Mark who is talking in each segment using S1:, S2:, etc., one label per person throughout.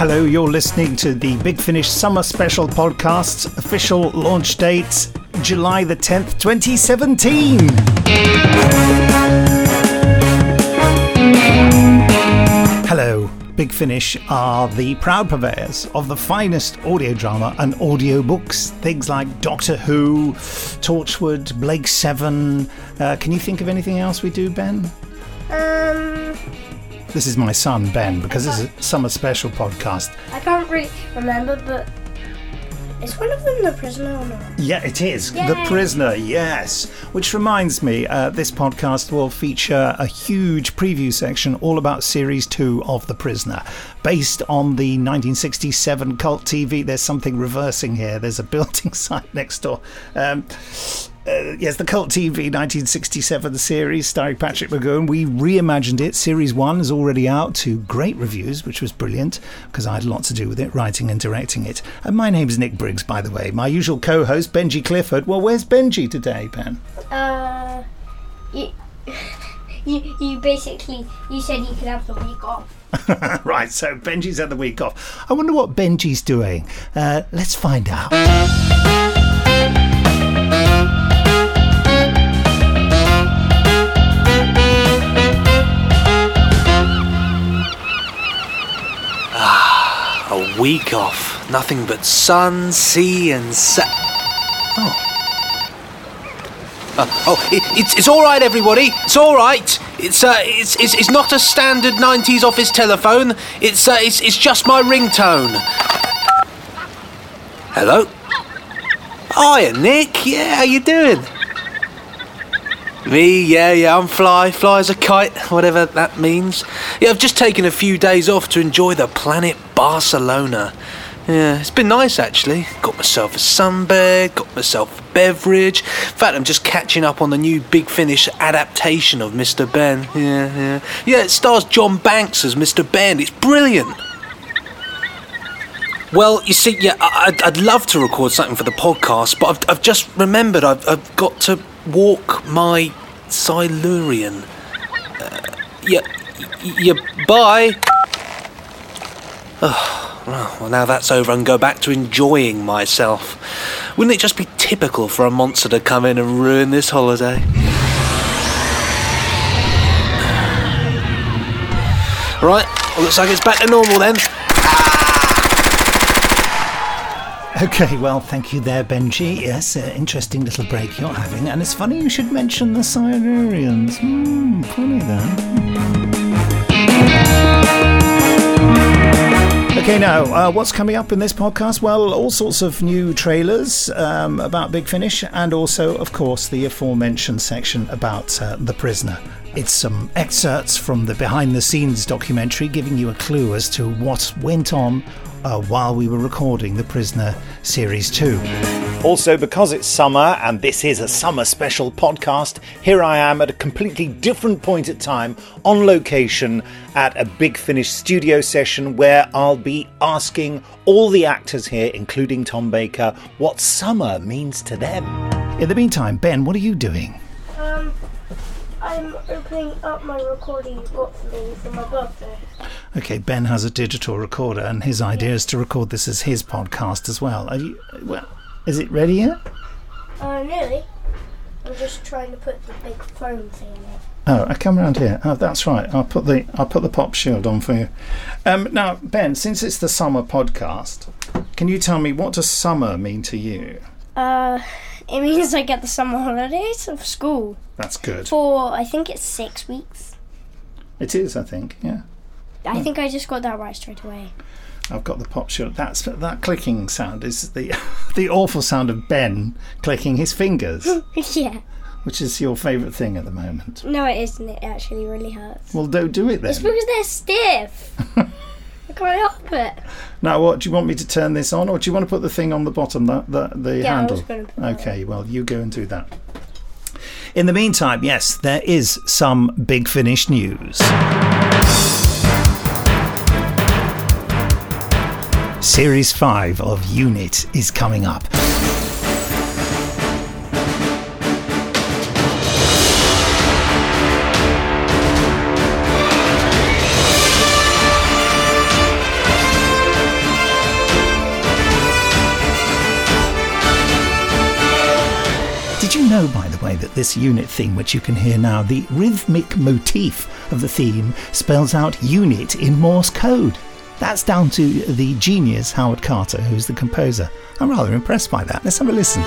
S1: Hello, you're listening to the Big Finish Summer Special Podcast's official launch date, July the 10th, 2017. Hello, Big Finish are the proud purveyors of the finest audio drama and audio books. Things like Doctor Who, Torchwood, Blake Seven. Uh, can you think of anything else we do, Ben?
S2: Um,
S1: This is my son, Ben, because this is a summer special podcast.
S2: I can't really remember, but is one of them the prisoner or not?
S1: Yeah, it is. The Prisoner, yes. Which reminds me, uh, this podcast will feature a huge preview section all about Series 2 of The Prisoner. Based on the 1967 cult TV, there's something reversing here. There's a building site next door. Um, uh, yes, the cult TV 1967 series starring Patrick McGoohan. We reimagined it. Series 1 is already out to great reviews, which was brilliant because I had a lot to do with it, writing and directing it. And my name's Nick Briggs, by the way. My usual co host, Benji Clifford. Well, where's Benji today, Ben?
S2: Uh, you, you, you basically, you said you could have the week off.
S1: right, so Benji's had the week off. I wonder what Benji's doing. Uh, let's find out.
S3: Week off. Nothing but sun, sea, and sa. Oh. Uh, oh, it, it's, it's all right, everybody. It's all right. It's uh, it's, it's, it's not a standard '90s office telephone. It's uh, it's, it's just my ringtone. Hello. Hiya, Nick. Yeah, how you doing? Me, yeah, yeah, I'm fly, fly as a kite, whatever that means. Yeah, I've just taken a few days off to enjoy the planet Barcelona. Yeah, it's been nice actually. Got myself a sunbed, got myself a beverage. In fact, I'm just catching up on the new Big Finish adaptation of Mr. Benn. Yeah, yeah. Yeah, it stars John Banks as Mr. Benn. It's brilliant. Well, you see, yeah, I- I'd, I'd love to record something for the podcast, but I've, I've just remembered I've, I've got to walk my Silurian. Uh, yeah, yeah, bye. Oh, well, now that's over, I can go back to enjoying myself. Wouldn't it just be typical for a monster to come in and ruin this holiday? Right, looks like it's back to normal then.
S1: Okay, well, thank you there, Benji. Yes, uh, interesting little break you're having. And it's funny you should mention the Silurians. Hmm, funny that. Okay, now, uh, what's coming up in this podcast? Well, all sorts of new trailers um, about Big Finish, and also, of course, the aforementioned section about uh, The Prisoner. It's some excerpts from the behind the scenes documentary giving you a clue as to what went on uh, while we were recording The Prisoner Series 2. Also, because it's summer and this is a summer special podcast, here I am at a completely different point at time on location at a Big Finish studio session where I'll be asking all the actors here, including Tom Baker, what summer means to them. In the meantime, Ben, what are you doing?
S2: Um, I'm opening up my recording you got for me for my birthday.
S1: Okay, Ben has a digital recorder, and his idea is to record this as his podcast as well. Are you, well, is it ready yet?
S2: Uh, nearly. I'm just trying to put the big phone thing in it.
S1: Oh, I come around here. Oh, that's right. I'll put the I'll put the pop shield on for you. Um, now, Ben, since it's the summer podcast, can you tell me what does summer mean to you?
S2: Uh, it means I get the summer holidays of school
S1: That's good.
S2: for I think it's six weeks.
S1: It is, I think. Yeah,
S2: I think I just got that right straight away.
S1: I've got the pop shield. That's that clicking sound is the the awful sound of Ben clicking his fingers,
S2: yeah.
S1: which is your favourite thing at the moment.
S2: No, it isn't. It actually really hurts.
S1: Well, don't do it then.
S2: It's because they're stiff. I can't help it.
S1: Now, what do you want me to turn this on, or do you want to put the thing on the bottom, the the, the
S2: Yeah, I
S1: handle?
S2: was gonna put that
S1: okay, well, you go and do that. In the meantime, yes, there is some big finish news. Series 5 of Unit is coming up. Did you know, by the way, that this unit theme, which you can hear now, the rhythmic motif of the theme, spells out unit in Morse code? That's down to the genius Howard Carter, who's the composer. I'm rather impressed by that. Let's have a listen.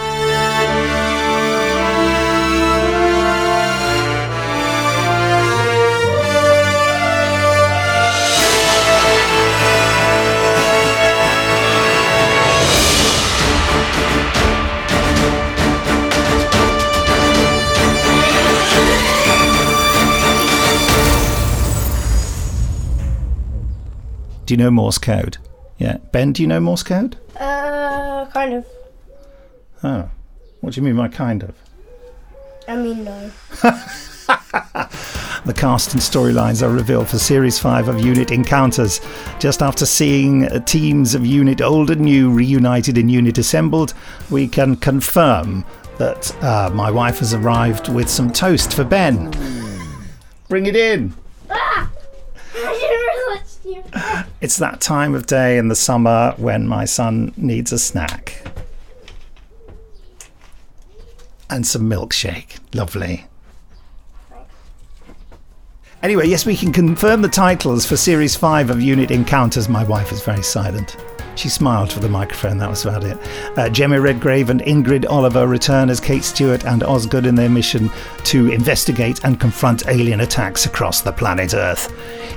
S1: Do you know Morse code? Yeah. Ben, do you know Morse code?
S2: Uh, kind of.
S1: Oh. What do you mean by kind of?
S2: I mean, no.
S1: The cast and storylines are revealed for Series 5 of Unit Encounters. Just after seeing uh, teams of Unit old and new reunited in Unit assembled, we can confirm that uh, my wife has arrived with some toast for Ben. Bring it in.
S2: I didn't realize you.
S1: It's that time of day in the summer when my son needs a snack. And some milkshake. Lovely. Anyway, yes, we can confirm the titles for Series 5 of Unit Encounters. My wife is very silent. She smiled for the microphone, that was about it. Uh, Redgrave and Ingrid Oliver return as Kate Stewart and Osgood in their mission to investigate and confront alien attacks across the planet Earth.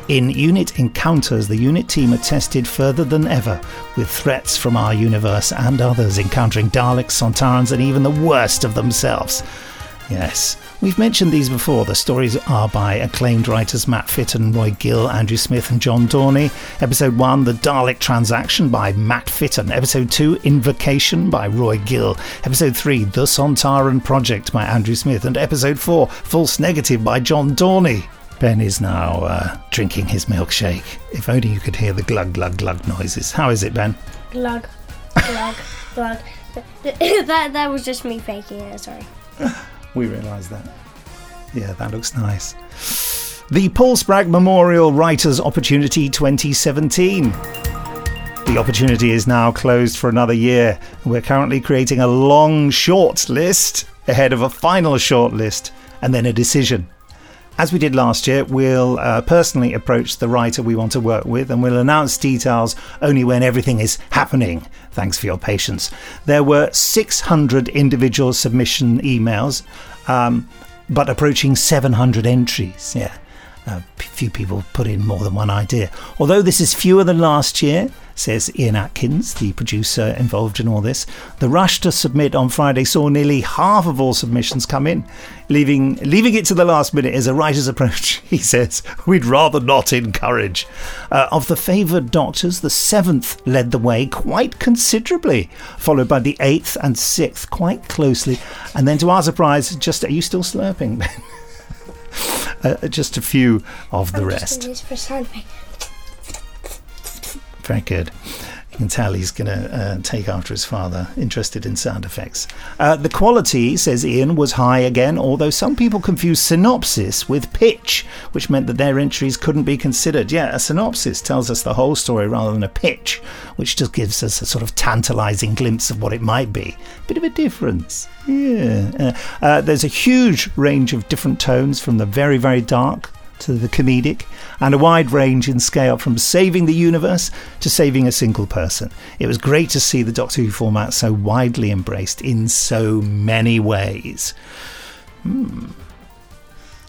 S1: In Unit Encounters, the unit team are tested further than ever with threats from our universe and others, encountering Daleks, Sontarans, and even the worst of themselves. Yes, we've mentioned these before. The stories are by acclaimed writers Matt Fitton, Roy Gill, Andrew Smith, and John Dorney. Episode 1, The Dalek Transaction by Matt Fitton. Episode 2, Invocation by Roy Gill. Episode 3, The Sontaran Project by Andrew Smith. And Episode 4, False Negative by John Dorney. Ben is now uh, drinking his milkshake. If only you could hear the glug glug glug noises. How is it, Ben?
S2: Glug, glug, glug. that that was just me faking it. Sorry.
S1: We realise that. Yeah, that looks nice. The Paul Spragg Memorial Writers Opportunity 2017. The opportunity is now closed for another year. We're currently creating a long short list ahead of a final short list and then a decision. As we did last year, we'll uh, personally approach the writer we want to work with and we'll announce details only when everything is happening. Thanks for your patience. There were 600 individual submission emails, um, but approaching 700 entries. Yeah, a few people put in more than one idea. Although this is fewer than last year, says Ian Atkins, the producer involved in all this. The rush to submit on Friday saw nearly half of all submissions come in, leaving leaving it to the last minute is a writer's approach. He says we'd rather not encourage. Uh, of the favoured doctors, the seventh led the way quite considerably, followed by the eighth and sixth quite closely, and then to our surprise, just are you still slurping? Ben? uh, just a few of the
S2: I'm
S1: rest. Very good. You can tell he's going to uh, take after his father, interested in sound effects. Uh, the quality, says Ian, was high again, although some people confuse synopsis with pitch, which meant that their entries couldn't be considered. Yeah, a synopsis tells us the whole story rather than a pitch, which just gives us a sort of tantalizing glimpse of what it might be. Bit of a difference. Yeah. Uh, uh, there's a huge range of different tones from the very, very dark to the comedic, and a wide range in scale from saving the universe to saving a single person. It was great to see the Doctor Who format so widely embraced in so many ways. Hmm.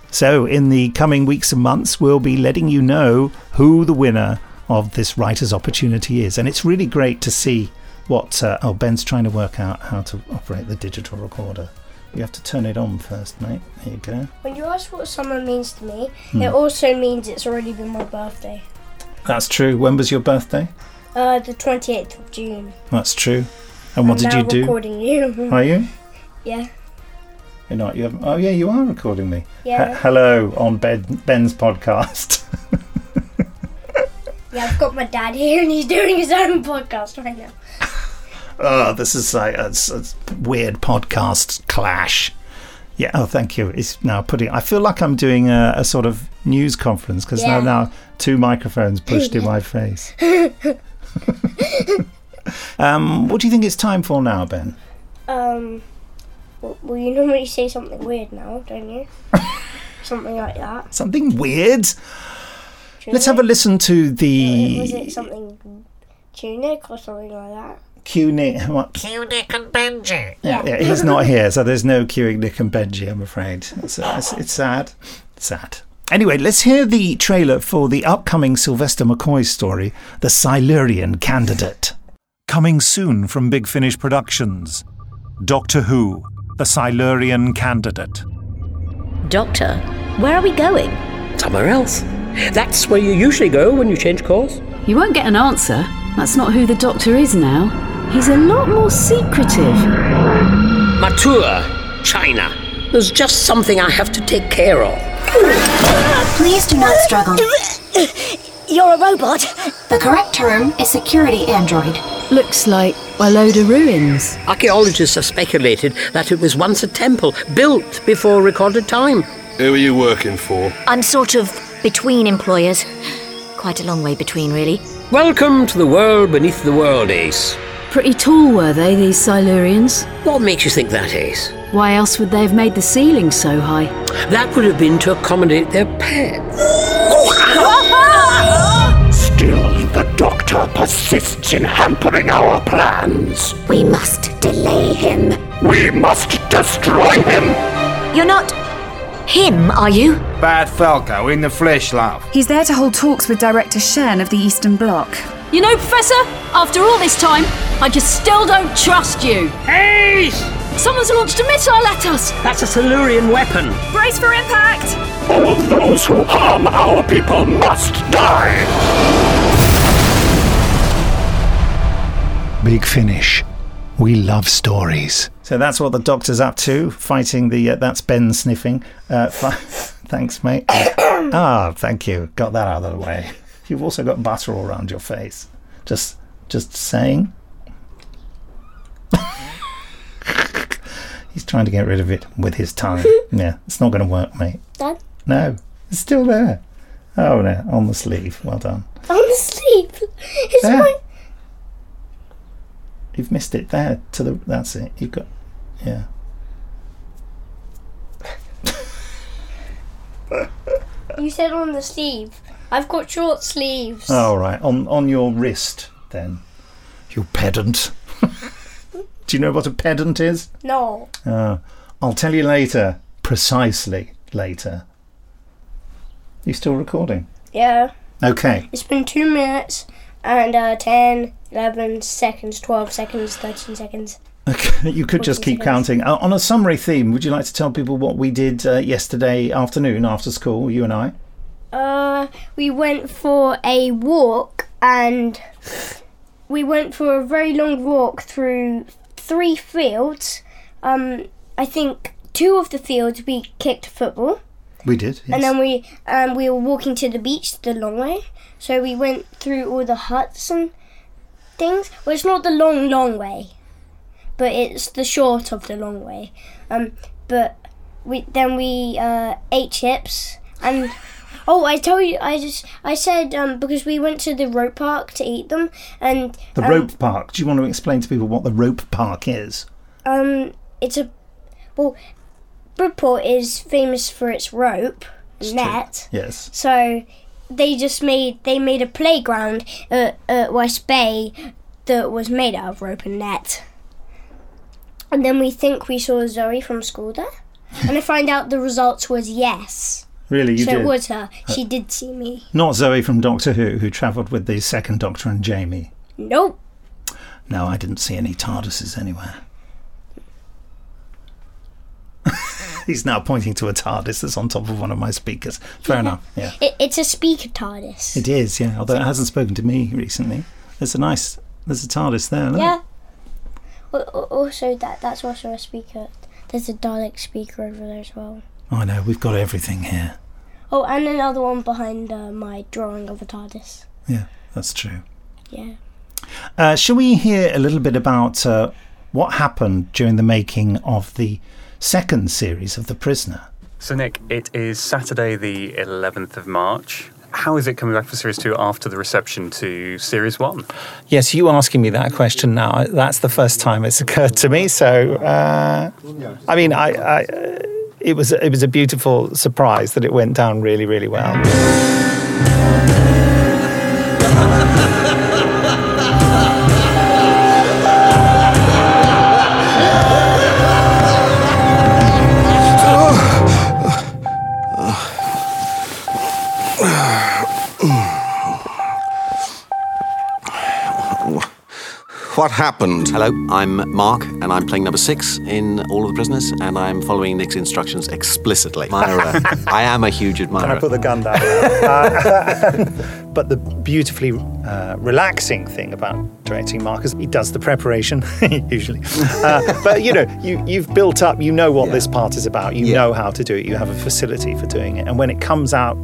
S1: So, in the coming weeks and months, we'll be letting you know who the winner of this writer's opportunity is. And it's really great to see what. Uh, oh, Ben's trying to work out how to operate the digital recorder. You have to turn it on first, mate. There you go.
S2: When you ask what summer means to me,
S1: Hmm.
S2: it also means it's already been my birthday.
S1: That's true. When was your birthday?
S2: Uh, the 28th of June.
S1: That's true. And what
S2: I'm
S1: did you do?
S2: recording you.
S1: Are you?
S2: yeah.
S1: You're not. You haven't. Oh yeah, you are recording me.
S2: Yeah.
S1: H- hello on ben, Ben's podcast.
S2: Yeah, I've got my dad here and he's doing his own podcast right now.
S1: Oh, this is like a, s- a weird podcast clash. Yeah. Oh, thank you. It's now putting. I feel like I'm doing a, a sort of news conference because
S2: Yeah.
S1: now now two microphones pushed in my face. um, what do you think it's time for now, Ben?
S2: Um, Well, you normally say something weird now, don't you? something like that.
S1: Something weird.
S2: You
S1: Let's have a listen to the.
S2: Was it something tunic or something like that?
S1: Q Nick. What?
S4: Q, Nick, and Benji.
S1: Yeah, yeah, he's not here, so there's no queuing Nick and Benji, I'm afraid. It's, uh, it's, it's sad. Sad. Anyway, let's hear the trailer for the upcoming Sylvester McCoy story, The Silurian Candidate. Coming soon from Big Finish Productions Doctor Who, The Silurian Candidate.
S5: Doctor, where are we going?
S6: Somewhere else. That's where you usually go when you change course.
S7: You won't get an answer. That's not who the doctor is now. He's a lot more secretive.
S6: Matua, China. There's just something I have to take care of.
S8: Please do not struggle.
S5: You're a robot.
S8: The correct term is security android.
S7: Looks like a load of ruins.
S6: Archaeologists have speculated that it was once a temple built before recorded time.
S9: Who are you working for?
S5: I'm sort of between employers. Quite a long way between, really.
S6: Welcome to the world beneath the world, Ace.
S7: Pretty tall were they, these Silurians?
S6: What makes you think that, Ace?
S7: Why else would they have made the ceiling so high?
S6: That would have been to accommodate their pets.
S4: Still, the Doctor persists in hampering our plans.
S5: We must delay him.
S4: We must destroy him.
S5: You're not him, are you?
S10: Bad Falco in the flesh, love.
S11: He's there to hold talks with Director Shen of the Eastern Bloc.
S7: You know, Professor, after all this time, I just still don't trust you.
S6: Ace!
S7: Someone's launched a missile at us.
S6: That's a Silurian weapon.
S11: Brace for impact!
S4: All those who harm our people must die.
S1: Big Finish. We love stories. So that's what the doctor's up to, fighting the. Uh, that's Ben sniffing. Uh, fi- thanks, mate. ah, thank you. Got that out of the way. You've also got butter all around your face. Just, just saying. He's trying to get rid of it with his tongue. yeah, it's not going to work, mate.
S2: Dad?
S1: No, it's still there. Oh no, on the sleeve. Well done.
S2: On the sleeve. It's
S1: There.
S2: my.
S1: You've missed it there. To the. That's it. You've got. Yeah.
S2: You said on the sleeve. I've got short sleeves.
S1: Oh right, on on your wrist then. You pedant. Do you know what a pedant is?
S2: No.
S1: Uh, I'll tell you later. Precisely later. You still recording?
S2: Yeah.
S1: Okay.
S2: It's been two minutes and uh, 10, 11 seconds, 12 seconds, 13 seconds.
S1: Okay. You could just keep
S2: seconds.
S1: counting. Uh, on a summary theme, would you like to tell people what we did uh, yesterday afternoon after school, you and I?
S2: Uh, we went for a walk and we went for a very long walk through three fields. Um, I think two of the fields we kicked football,
S1: We did.
S2: and then we um, we were walking to the beach the long way. So we went through all the huts and things. Well, it's not the long, long way, but it's the short of the long way. Um, but we then we uh, ate chips and. Oh, I tell you, I just I said um, because we went to the rope park to eat them, and
S1: the
S2: um,
S1: rope park. Do you want to explain to people what the rope park is?
S2: um, it's a well, Bridport is famous for its rope net.
S1: Yes.
S2: So they just made they made a playground at, at West Bay that was made out of rope and net. And then we think we saw Zoe from school there. and I find out the results was yes.
S1: Really, you
S2: so
S1: did.
S2: it was her. Uh, she did see me.
S1: Not Zoe from Doctor Who, who travelled with the second Doctor and Jamie.
S2: Nope.
S1: No, I didn't see any TARDISes anywhere. He's now pointing to a TARDIS that's on top of one of my speakers. Fair enough. Yeah,
S2: It, it's a speaker TARDIS.
S1: it is. Yeah, although it hasn't spoken to me recently. There's a nice. There's a TARDIS there. Look.
S2: Yeah. Al- al- Also, that that's also a speaker. There's a Dalek speaker over there as well.
S1: I know. We've got everything here.
S2: Oh, and another one behind uh, my drawing of a TARDIS.
S1: Yeah, that's true.
S2: Yeah.
S1: Uh, shall we hear a little bit about uh, what happened during the making of the second series of The Prisoner?
S12: So, Nick, it is Saturday, the 11th of March, how is it coming back for Series 2 after the reception to Series 1?
S1: Yes, you asking me that question now, that's the first time it's occurred to me. So, uh, I mean, I, I, it, was, it was a beautiful surprise that it went down really, really well.
S13: Happened? Hello, I'm Mark, and I'm playing number six in All of the Prisoners, and I'm following Nick's instructions explicitly. Myra, I am a huge admirer.
S1: Can I put the gun down? Uh, but the beautifully uh, relaxing thing about directing Mark is he does the preparation usually. Uh, but you know, you, you've built up. You know what yeah. this part is about. You yeah. know how to do it. You have a facility for doing it. And when it comes out,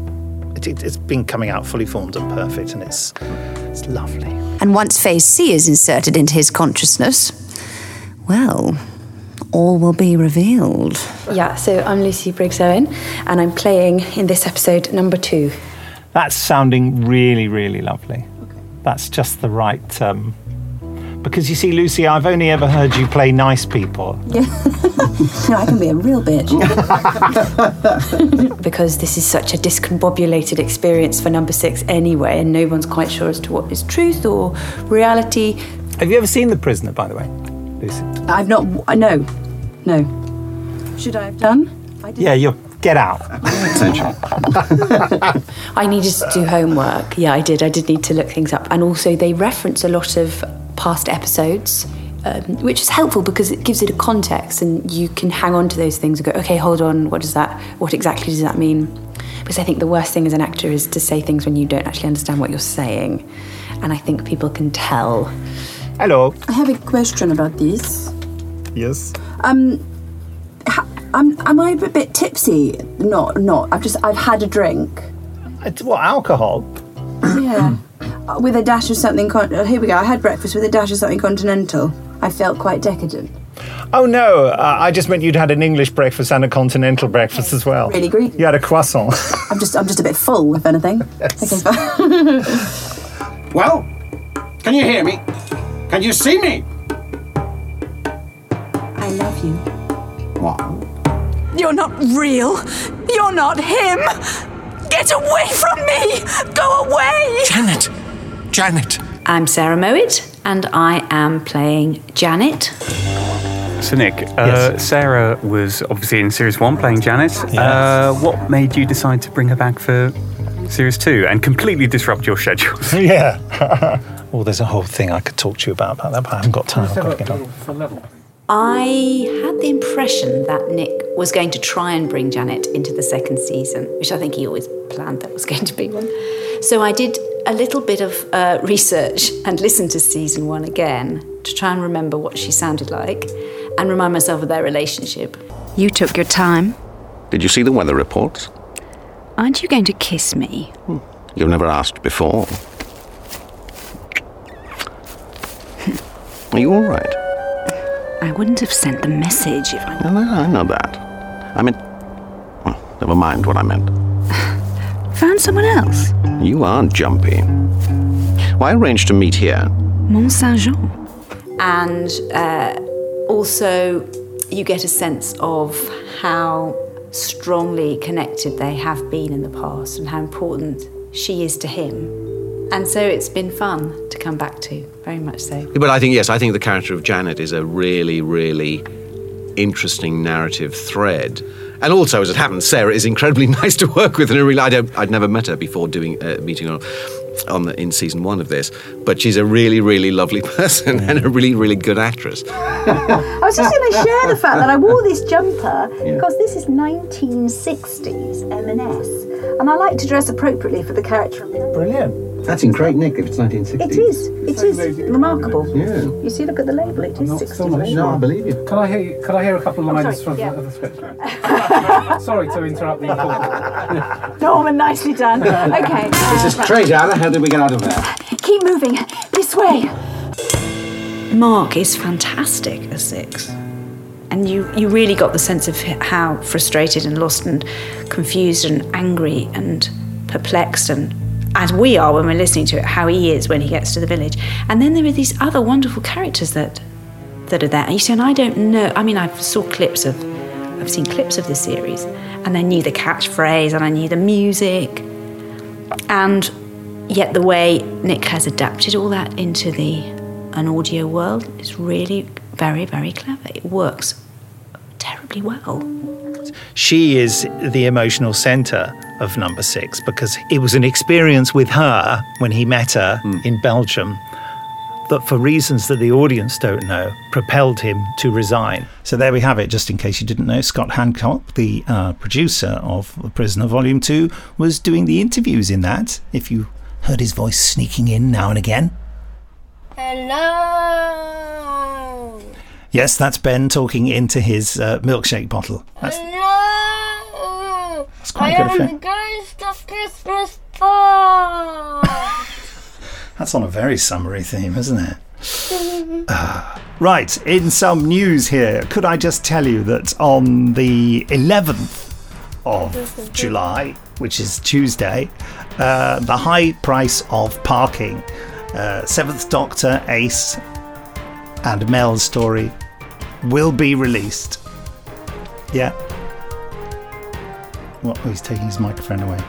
S1: it, has been coming out fully formed and perfect, and it's it's lovely.
S14: And once phase C is inserted into his consciousness, well, all will be revealed.
S15: Yeah, so I'm Lucy Briggs Owen, and I'm playing in this episode number two.
S1: That's sounding really, really lovely. Okay. That's just the right um, because you see, Lucy, I've only ever heard you play nice people.
S15: Yeah. no, I can be a real bitch. because this is such a discombobulated experience for number six anyway, and no one's quite sure as to what is truth or reality.
S1: Have you ever seen The Prisoner, by the way, Lucy?
S15: I've not. Uh, no. No. Should I have done?
S1: I did. Yeah, you're. Get out.
S15: I needed to do homework. Yeah, I did. I did need to look things up. And also, they reference a lot of past episodes, um, which is helpful because it gives it a context and you can hang on to those things and go, okay, hold on, what does that, what exactly does that mean? Because I think the worst thing as an actor is to say things when you don't actually understand what you're saying. And I think people can tell.
S1: Hello.
S15: I have a question about this.
S1: Yes.
S15: Um, am, am I a bit tipsy? Not, not. I've just, I've had a drink.
S1: It's what, alcohol?
S15: Yeah. With a dash of something. Con- oh, here we go. I had breakfast with a dash of something continental. I felt quite decadent.
S1: Oh no, uh, I just meant you'd had an English breakfast and a continental breakfast as well.
S15: Really greedy.
S1: You had a croissant.
S15: I'm just, I'm just a bit full, if anything.
S1: Yes.
S10: Okay, well, can you hear me? Can you see me?
S15: I love you.
S10: What?
S11: You're not real. You're not him. Get away from me! Go away!
S13: Janet! Janet.
S15: I'm Sarah Mowat, and I am playing Janet.
S12: So, Nick, uh, yes. Sarah was obviously in Series 1 playing Janet. Yes. Uh, what made you decide to bring her back for Series 2 and completely disrupt your schedule?
S1: yeah. well, there's a whole thing I could talk to you about, about that, but I haven't got time. I've got to get on.
S15: I had the impression that Nick was going to try and bring Janet into the second season, which I think he always planned that was going to be one. So I did a little bit of uh, research and listen to season one again to try and remember what she sounded like and remind myself of their relationship.
S14: You took your time.
S13: Did you see the weather reports?
S14: Aren't you going to kiss me?
S13: Hmm. You've never asked before. Are you all right?
S14: I wouldn't have sent the message if I.
S13: No, no, I know that. I meant. Well, never mind what I meant.
S14: Found someone else?
S13: You aren't jumpy. Well, I arranged to meet here.
S14: Mont Saint Jean.
S15: And uh, also, you get a sense of how strongly connected they have been in the past and how important she is to him. And so it's been fun to come back to, very much so.
S13: But I think, yes, I think the character of Janet is a really, really interesting narrative thread and also, as it happens, Sarah is incredibly nice to work with, and really, I don't, I'd never met her before doing uh, meeting her on the, in season one of this, but she's a really, really lovely person and a really, really good actress.
S15: I was just going to share the fact that I wore this jumper yeah. because this is 1960s M&S, and I like to dress appropriately for the character.
S1: Brilliant.
S10: That's in great Nick if it's 1960.
S15: It is. It is remarkable. Yeah. You see, look at the label. It is 60s.
S10: No, I believe you.
S16: Can I hear? You, can I hear a couple of oh, lines from yeah. the, the script? sorry to interrupt the call.
S15: Norman, nicely done. Okay.
S10: This is crazy, Anna. How did we get out of there?
S15: Keep moving. This way. Mark is fantastic as six. And you, you really got the sense of how frustrated and lost and confused and angry and perplexed and as we are when we're listening to it, how he is when he gets to the village. And then there are these other wonderful characters that that are there. And you see, and I don't know. I mean, I saw clips of, I've seen clips of the series, and I knew the catchphrase and I knew the music, and yet the way Nick has adapted all that into the an audio world is really very, very clever. It works terribly well.
S1: She is the emotional centre of number six because it was an experience with her when he met her in Belgium that, for reasons that the audience don't know, propelled him to resign. So there we have it, just in case you didn't know. Scott Handcock, the uh, producer of The Prisoner Volume 2, was doing the interviews in that, if you heard his voice sneaking in now and again.
S2: Hello.
S1: Yes, that's Ben talking into his uh, milkshake bottle. That's,
S2: Hello.
S1: quite
S2: I
S1: good
S2: am the ghost of Christmas past.
S1: that's on a very summery theme, isn't it? Ah. Right, in some news here, could I just tell you that on the 11th of July, which is Tuesday, uh, the high price of parking, uh, Seventh Doctor, Ace, and Mel's story will be released. Yeah. What? Oh, he's taking his microphone away.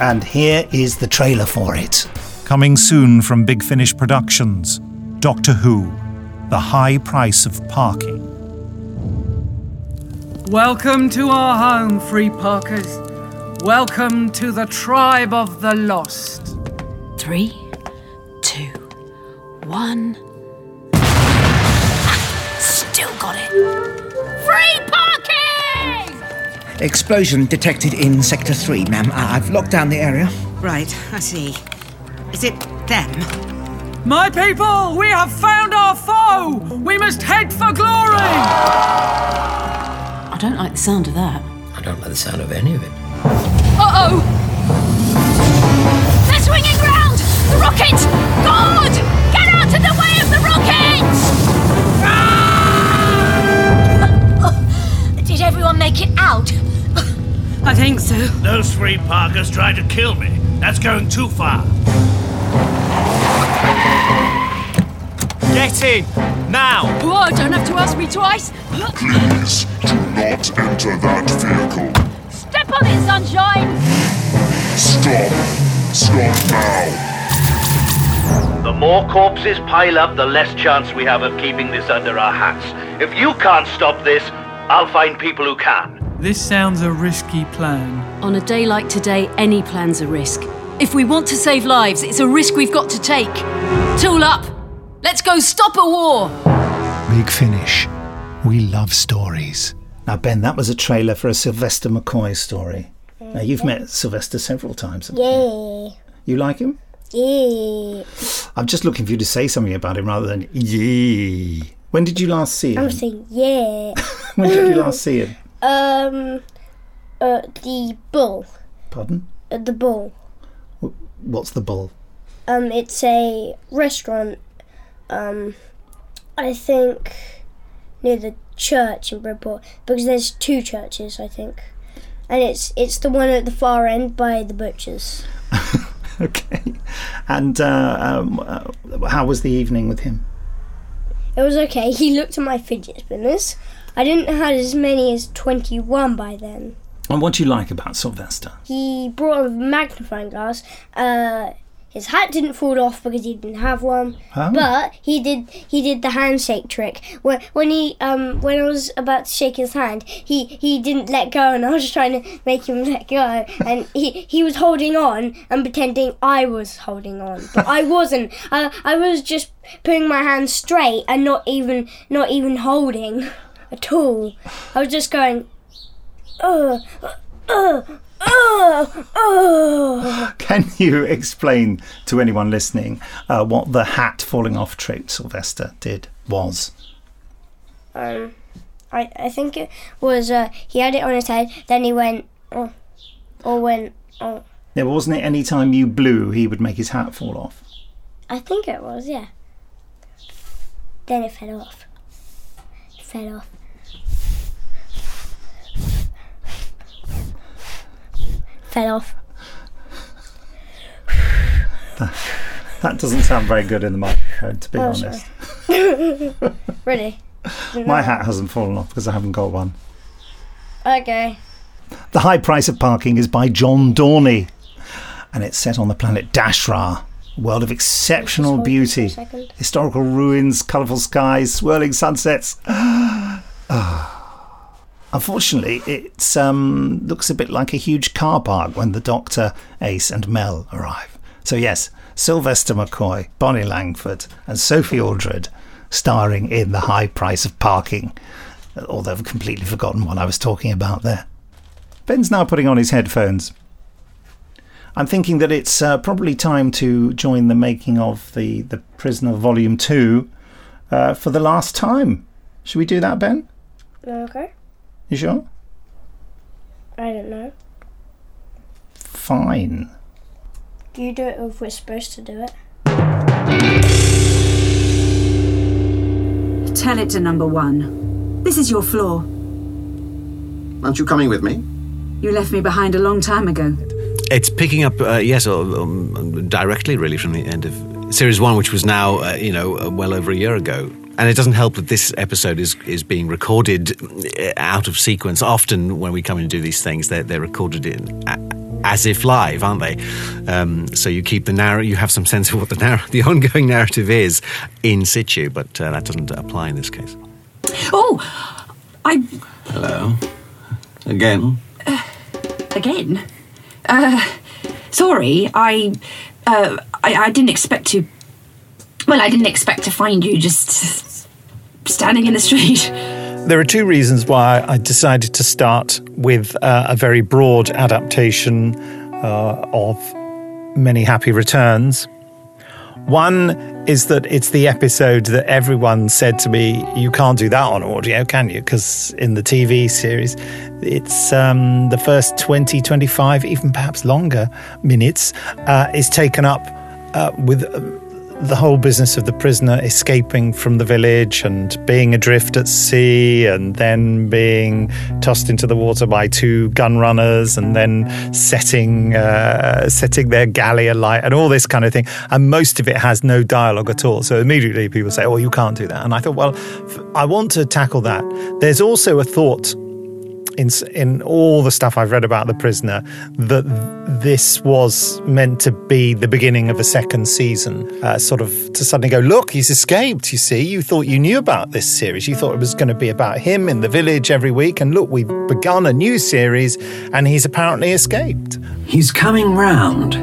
S1: And here is the trailer for it. Coming soon from Big Finish Productions Doctor Who The High Price of Parking.
S17: Welcome to our home, Free Parkers. Welcome to the tribe of the lost.
S11: Three, two, one. Free parking!
S18: Explosion detected in Sector 3, ma'am. I- I've locked down the area.
S19: Right, I see. Is it them?
S17: My people, we have found our foe! We must head for glory!
S7: I don't like the sound of that.
S6: I don't like the sound of any of it.
S11: Uh oh! They're swinging round! The rocket! God! Get out of the way of the rocket! Did everyone make it out?
S19: I think so.
S20: Those three Parkers tried to kill me. That's going too far.
S21: Get in! Now!
S11: Whoa, don't have to ask me twice.
S4: Please do not enter that vehicle.
S11: Step on it, sunshine!
S4: Stop. Stop now.
S20: The more corpses pile up, the less chance we have of keeping this under our hats. If you can't stop this, I'll find people who can.
S17: This sounds a risky plan.
S22: On a day like today, any plan's a risk. If we want to save lives, it's a risk we've got to take. Tool up! Let's go stop a war!
S1: Big Finish. We love stories. Now, Ben, that was a trailer for a Sylvester McCoy story. Now, you've met Sylvester several times. haven't you?
S2: Yeah.
S1: You like him?
S2: Yeah.
S1: I'm just looking for you to say something about him rather than yee. When did you last see him?
S2: I'm saying yeah.
S1: when did you last see him?
S2: Um, uh, the bull.
S1: Pardon?
S2: Uh, the bull.
S1: What's the bull?
S2: Um, it's a restaurant. Um, I think near the church in Bridport because there's two churches, I think, and it's it's the one at the far end by the butchers.
S1: okay. And uh, um, uh, how was the evening with him?
S2: It was okay. He looked at my fidget spinners. I didn't have as many as twenty one by then.
S1: And what do you like about Sylvester?
S2: He brought a magnifying glass. Uh, his hat didn't fall off because he didn't have one,
S1: Oh.
S2: but he did. He did the handshake trick. When when he um when I was about to shake his hand, he he didn't let go, and I was trying to make him let go, and he he was holding on and pretending I was holding on, but I wasn't. I I was just putting my hand straight and not even not even holding at all. I was just going,
S1: Can you explain to anyone listening uh, what the hat falling off trick Sylvester did was?
S2: Um, I I think it was uh he had it on his head, then he went, oh, or went, oh,
S1: Yeah, wasn't it any time you blew, he would make his hat fall off?
S2: I think it was, yeah. Then it fell off. It fell off. Fell off.
S1: That doesn't sound very good in the microphone, to be
S2: Oh,
S1: honest.
S2: really?
S1: My hat hasn't fallen off because I haven't got one.
S2: Okay.
S1: The High Price of Parking is by John Dorney, and it's set on the planet Dashra, a world of exceptional beauty, historical ruins, colourful skies, swirling sunsets. Ah. Unfortunately, it um, looks a bit like a huge car park when the Doctor, Ace, and Mel arrive. So, yes, Sylvester McCoy, Bonnie Langford, and Sophie Aldred starring in The High Price of Parking, although I've completely forgotten what I was talking about there. Ben's now putting on his headphones. I'm thinking that it's uh, probably time to join the making of the, the Prisoner Volume 2 uh, for the last time. Should we do that, Ben?
S2: Okay.
S1: You sure?
S2: I don't know.
S1: Fine.
S2: Do you do it if we're supposed to do it?
S11: Tell it to number one. This is your floor.
S10: Aren't you coming with me?
S11: You left me behind a long time ago.
S13: It's picking up, uh, yes, uh, um, directly really from the end of series one, which was now, uh, you know, uh, well over a year ago. And it doesn't help that this episode is, is being recorded uh, out of sequence. Often, when we come and do these things, they're, they're recorded in as if live, aren't they? Um, so you keep the narrative, you have some sense of what the narr- the ongoing narrative is in situ, but uh, that doesn't apply in this case.
S11: Oh, I
S10: Hello. Again.
S11: again. Uh, sorry, I, uh, I, I didn't expect to. Well, I didn't expect to find you just standing in the street.
S1: There are two reasons why I decided to start with uh, a very broad adaptation uh, of Many Happy Returns. One is that it's the episode that everyone said to me, You can't do that on audio, can you? Because in the TV series, it's um, the first 20, 25, even perhaps longer minutes uh, is taken up uh, with the whole business of the prisoner escaping from the village and being adrift at sea and then being tossed into the water by two gun runners and then setting uh, setting their galley alight and all this kind of thing. And most of it has no dialogue at all. So immediately people say oh you can't do that. And I thought well I want to tackle that. There's also a thought in in all the stuff I've read about the prisoner that this was meant to be the beginning of a second season. Uh, sort of to suddenly go, look, he's escaped. You see, you thought you knew about this series. You thought it was going to be about him in the village every week, and look, we've begun a new series, and he's apparently escaped.
S10: He's coming round.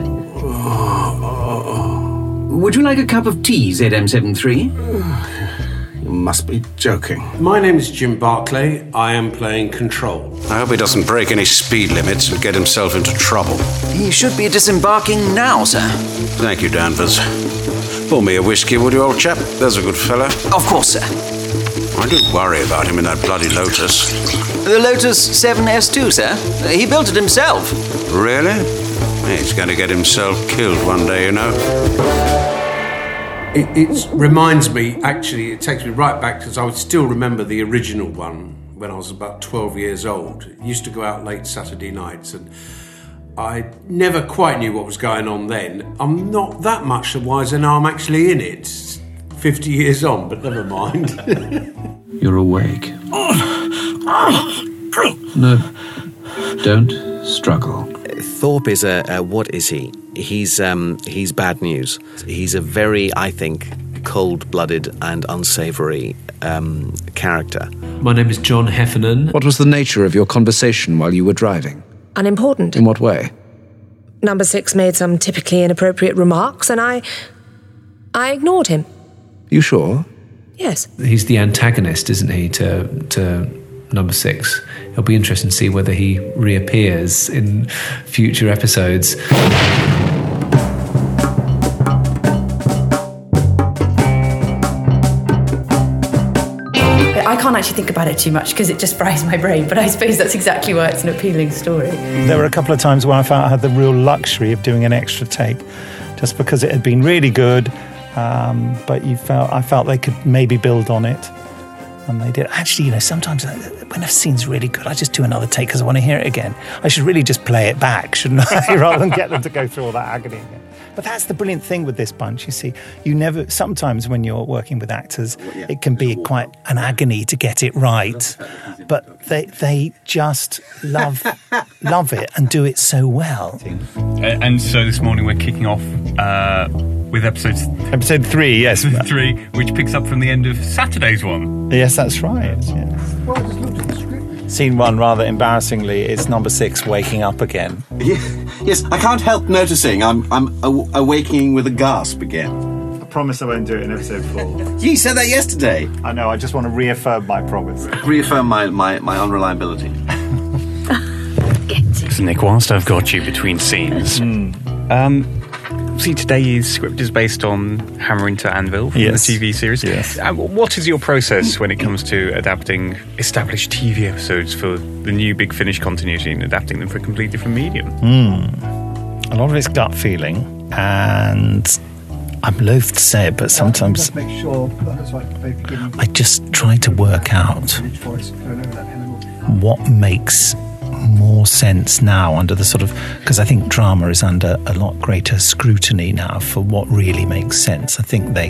S10: Would you like a cup of tea, ZM73?
S9: You must be joking. My name is Jim Barclay. I am playing Control. I hope he doesn't break any speed limits and get himself into trouble.
S18: He should be disembarking now, sir.
S9: Thank you, Danvers. Pour me a whiskey, would you, old chap? There's a good fella.
S18: Of course, sir.
S9: I do worry about him in that bloody Lotus.
S18: The Lotus 7S2, sir. He built it himself.
S9: Really? He's going to get himself killed one day, you know.
S16: It, it reminds me, actually, it takes me right back because I would still remember the original one when I was about 12 years old. It used to go out late Saturday nights and I never quite knew what was going on then. I'm not that much the wiser now I'm actually in it. 50 years on, but never mind.
S10: You're awake. No, don't struggle.
S13: Thorpe is a, a what is he? He's um, he's bad news. He's a very, I think, cold-blooded and unsavory um, character.
S23: My name is John Heffernan.
S18: What was the nature of your conversation while you were driving?
S21: Unimportant.
S18: In what way?
S21: Number six made some typically inappropriate remarks, and I. I ignored him.
S18: You sure?
S21: Yes.
S23: He's the antagonist, isn't he, to to number six? It'll be interesting to see whether he reappears in future episodes.
S15: I can't actually think about it too much because it just fries my brain, but I suppose that's exactly why it's an appealing story.
S1: There were a couple of times where I felt I had the real luxury of doing an extra take, just because it had been really good. Um, but you felt I felt they could maybe build on it. And they did. Actually, you know, sometimes uh, when a scene's really good, I just do another take because I want to hear it again. I should really just play it back, shouldn't I, rather than get them to go through all that agony again. But that's the brilliant thing with this bunch. You see, you never. Sometimes when you're working with actors, it can be quite an agony to get it right. But they they just love love it and do it so well.
S12: And so this morning we're kicking off uh, with episode
S1: episode three. Yes,
S12: three, which picks up from the end of Saturday's one.
S1: Yes, that's right. Yes. Scene one, rather embarrassingly, is number six waking up again.
S10: Yes, I can't help noticing I'm I'm aw- awakening with a gasp again.
S1: I promise I won't do it in episode four.
S10: You said that yesterday.
S1: I know. I just want to reaffirm my promise.
S10: Reaffirm my, my, my unreliability.
S12: So Nick, whilst I've got you between scenes, um, see today's script is based on Hammer into Anvil from
S1: Yes.
S12: the TV series.
S1: Yes.
S12: Uh, what is your process when it comes to adapting established TV episodes for the new Big Finish continuity and adapting them for a completely different medium?
S1: Hmm. A lot of it's gut feeling, and I'm loath to say it, but sometimes
S24: make sure that's like they've given
S1: I just try to work out
S24: voice going over that pen.
S1: what makes more sense now under the sort of because I think drama is under a lot greater scrutiny now for what really makes sense. I think they,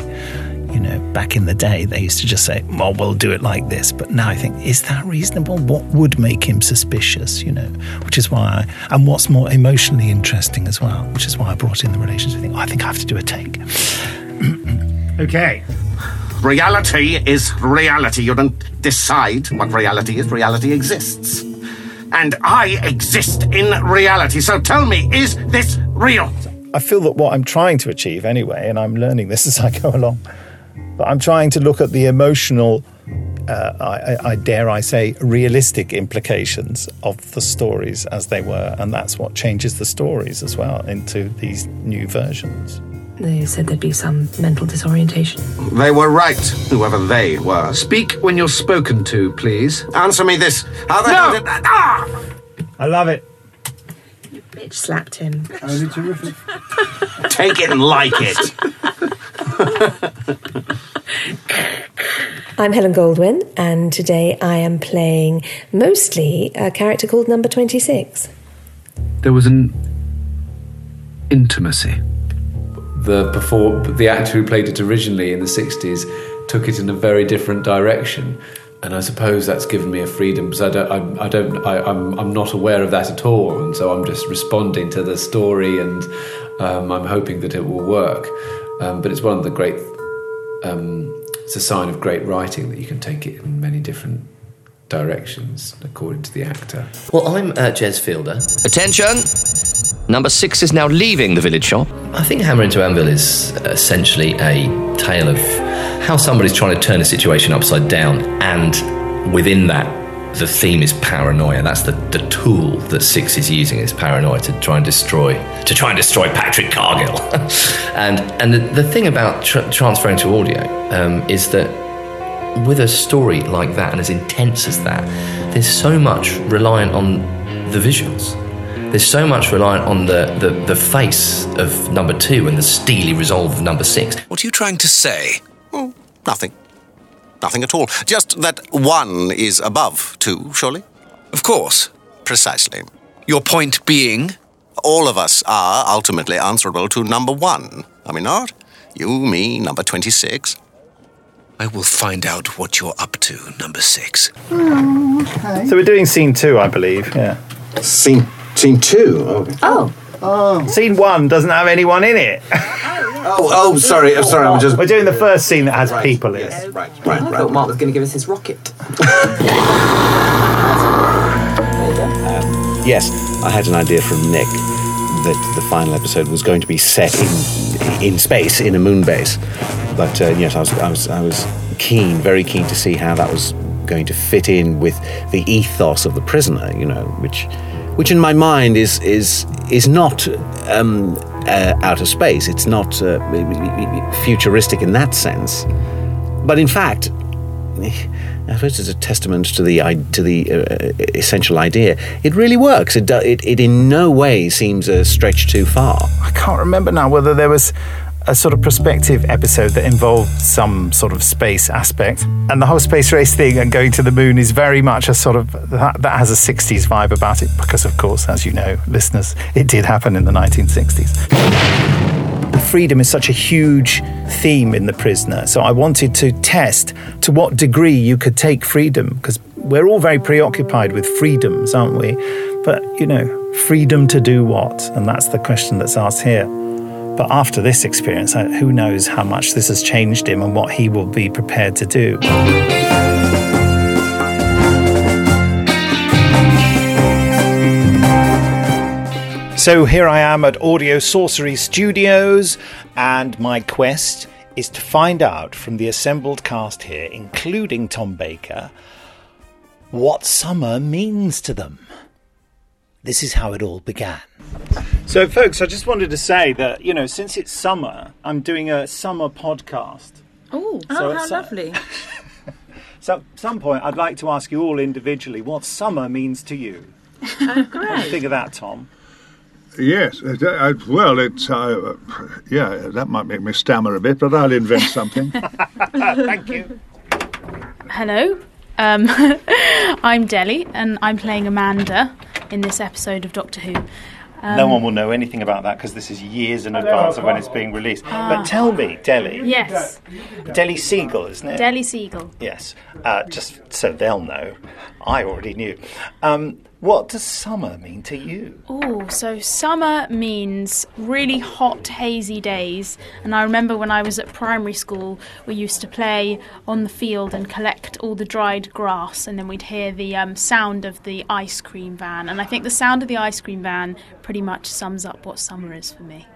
S1: you know, back in the day they used to just say, "Well, we'll do it like this," but now I think, is that reasonable? What would make him suspicious? You know, which is why, I, and what's more emotionally interesting as well, which is why I brought in the relationship thing. Oh, I think I have to do a take.
S10: Okay. Reality is reality. You don't decide what reality is. Reality exists. And I exist in reality. So tell me, is this real?
S1: I feel that what I'm trying to achieve anyway, and I'm learning this as I go along, but I'm trying to look at the emotional, uh, I, I, I dare I say, realistic implications of the stories as they were, and that's what changes the stories as well into these new versions.
S21: They said there'd be some mental disorientation.
S10: They were right, whoever they were.
S6: Speak when you're spoken to, please.
S10: Answer me this. How the hell did that? Ah!
S1: I love it.
S21: You bitch slapped him.
S24: Only terrific.
S10: Take it and like it.
S21: I'm Helen Goldwyn, and today I am playing mostly a character called Number 26.
S23: There was an intimacy. The before the actor who played it originally in the '60s took it in a very different direction, and I suppose that's given me a freedom because I don't, I, I don't, I, I'm, I'm not aware of that at all, and so I'm just responding to the story, and um, I'm hoping that it will work. Um, but it's one of the great, um, it's a sign of great writing that you can take it in many different directions according to the actor.
S25: Well, I'm uh, Jez Fielder. Attention! Number six is now leaving the village shop. I think Hammer into Anvil is essentially a tale of how somebody's trying to turn a situation upside down, and within that, the theme is paranoia. That's the, the tool that Six is using is paranoia to try and destroy to try and destroy Patrick Cargill. and and the, the thing about tr- transferring to audio um, is that with a story like that and as intense as that, there's so much reliant on the visuals. There's so much reliant on the, the, the face of number two and the steely resolve of number six.
S10: What are you trying to say? Oh, nothing. Nothing at all. Just that one is above two, surely? Of course. Precisely. Your point being? All of us are ultimately answerable to number one, are we not? You, me, number 26. I will find out what you're up to, number six.
S24: Hmm, okay.
S1: So we're doing scene two, I believe. Yeah.
S10: Scene scene two.
S21: Oh.
S1: Oh. Scene one doesn't have anyone in it.
S10: Oh, oh, sorry, oh, sorry. I'm just.
S1: We're doing the first scene that has people in.
S10: Yes, right, right,
S26: I thought Mark was going to give us his rocket.
S13: Yes, I had an idea from Nick that the final episode was going to be set in in space in a moon base, but uh, yes, I was, I was I was keen, very keen to see how that was going to fit in with the ethos of the prisoner. You know, which which in my mind is is is not um, uh, outer space. It's not uh, futuristic in that sense, but in fact. I suppose it's a testament to the to the uh, essential idea. It really works. It, do, it it in no way seems a stretch too far.
S1: I can't remember now whether there was a sort of prospective episode that involved some sort of space aspect. And the whole space race thing and going to the moon is very much a sort of that, that has a 60s vibe about it because, of course, as you know, listeners, it did happen in the 1960s. Freedom is such a huge theme in The Prisoner. So I wanted to test to what degree you could take freedom because we're all very preoccupied with freedoms, aren't we? But, you know, freedom to do what? And that's the question that's asked here. But after this experience, who knows how much this has changed him and what he will be prepared to do. So here I am at Audio Sorcery Studios, and my quest is to find out from the assembled cast here, including Tom Baker, what summer means to them. This is how it all began. So, folks, I just wanted to say that, you know, since it's summer, I'm doing a summer podcast.
S27: Oh,
S1: So
S27: how
S1: it's, uh,
S27: lovely.
S1: So, at some point, I'd like to ask you all individually what summer means to you.
S27: Oh,
S1: What do you think of that, Tom?
S28: Yes, uh, uh, well, it's uh, yeah, that might make me stammer a bit, but I'll invent something.
S1: Thank you.
S29: Hello, um, I'm Deli, and I'm playing Amanda in this episode of Doctor Who. Um,
S1: no one will know anything about that because this is years in advance of when it's being released.
S29: Ah.
S1: But tell me, Delhi.
S29: Yes,
S1: Delhi Siegel, isn't it?
S29: Deli Siegel.
S1: Yes. Uh, just so they'll know. I already knew. Um, what does summer mean to you?
S29: Oh, so summer means really hot, hazy days. And I remember when I was at primary school, we used to play on the field and collect all the dried grass, and then we'd hear the um, sound of the ice cream van. And I think the sound of the ice cream van pretty much sums up what summer is for me.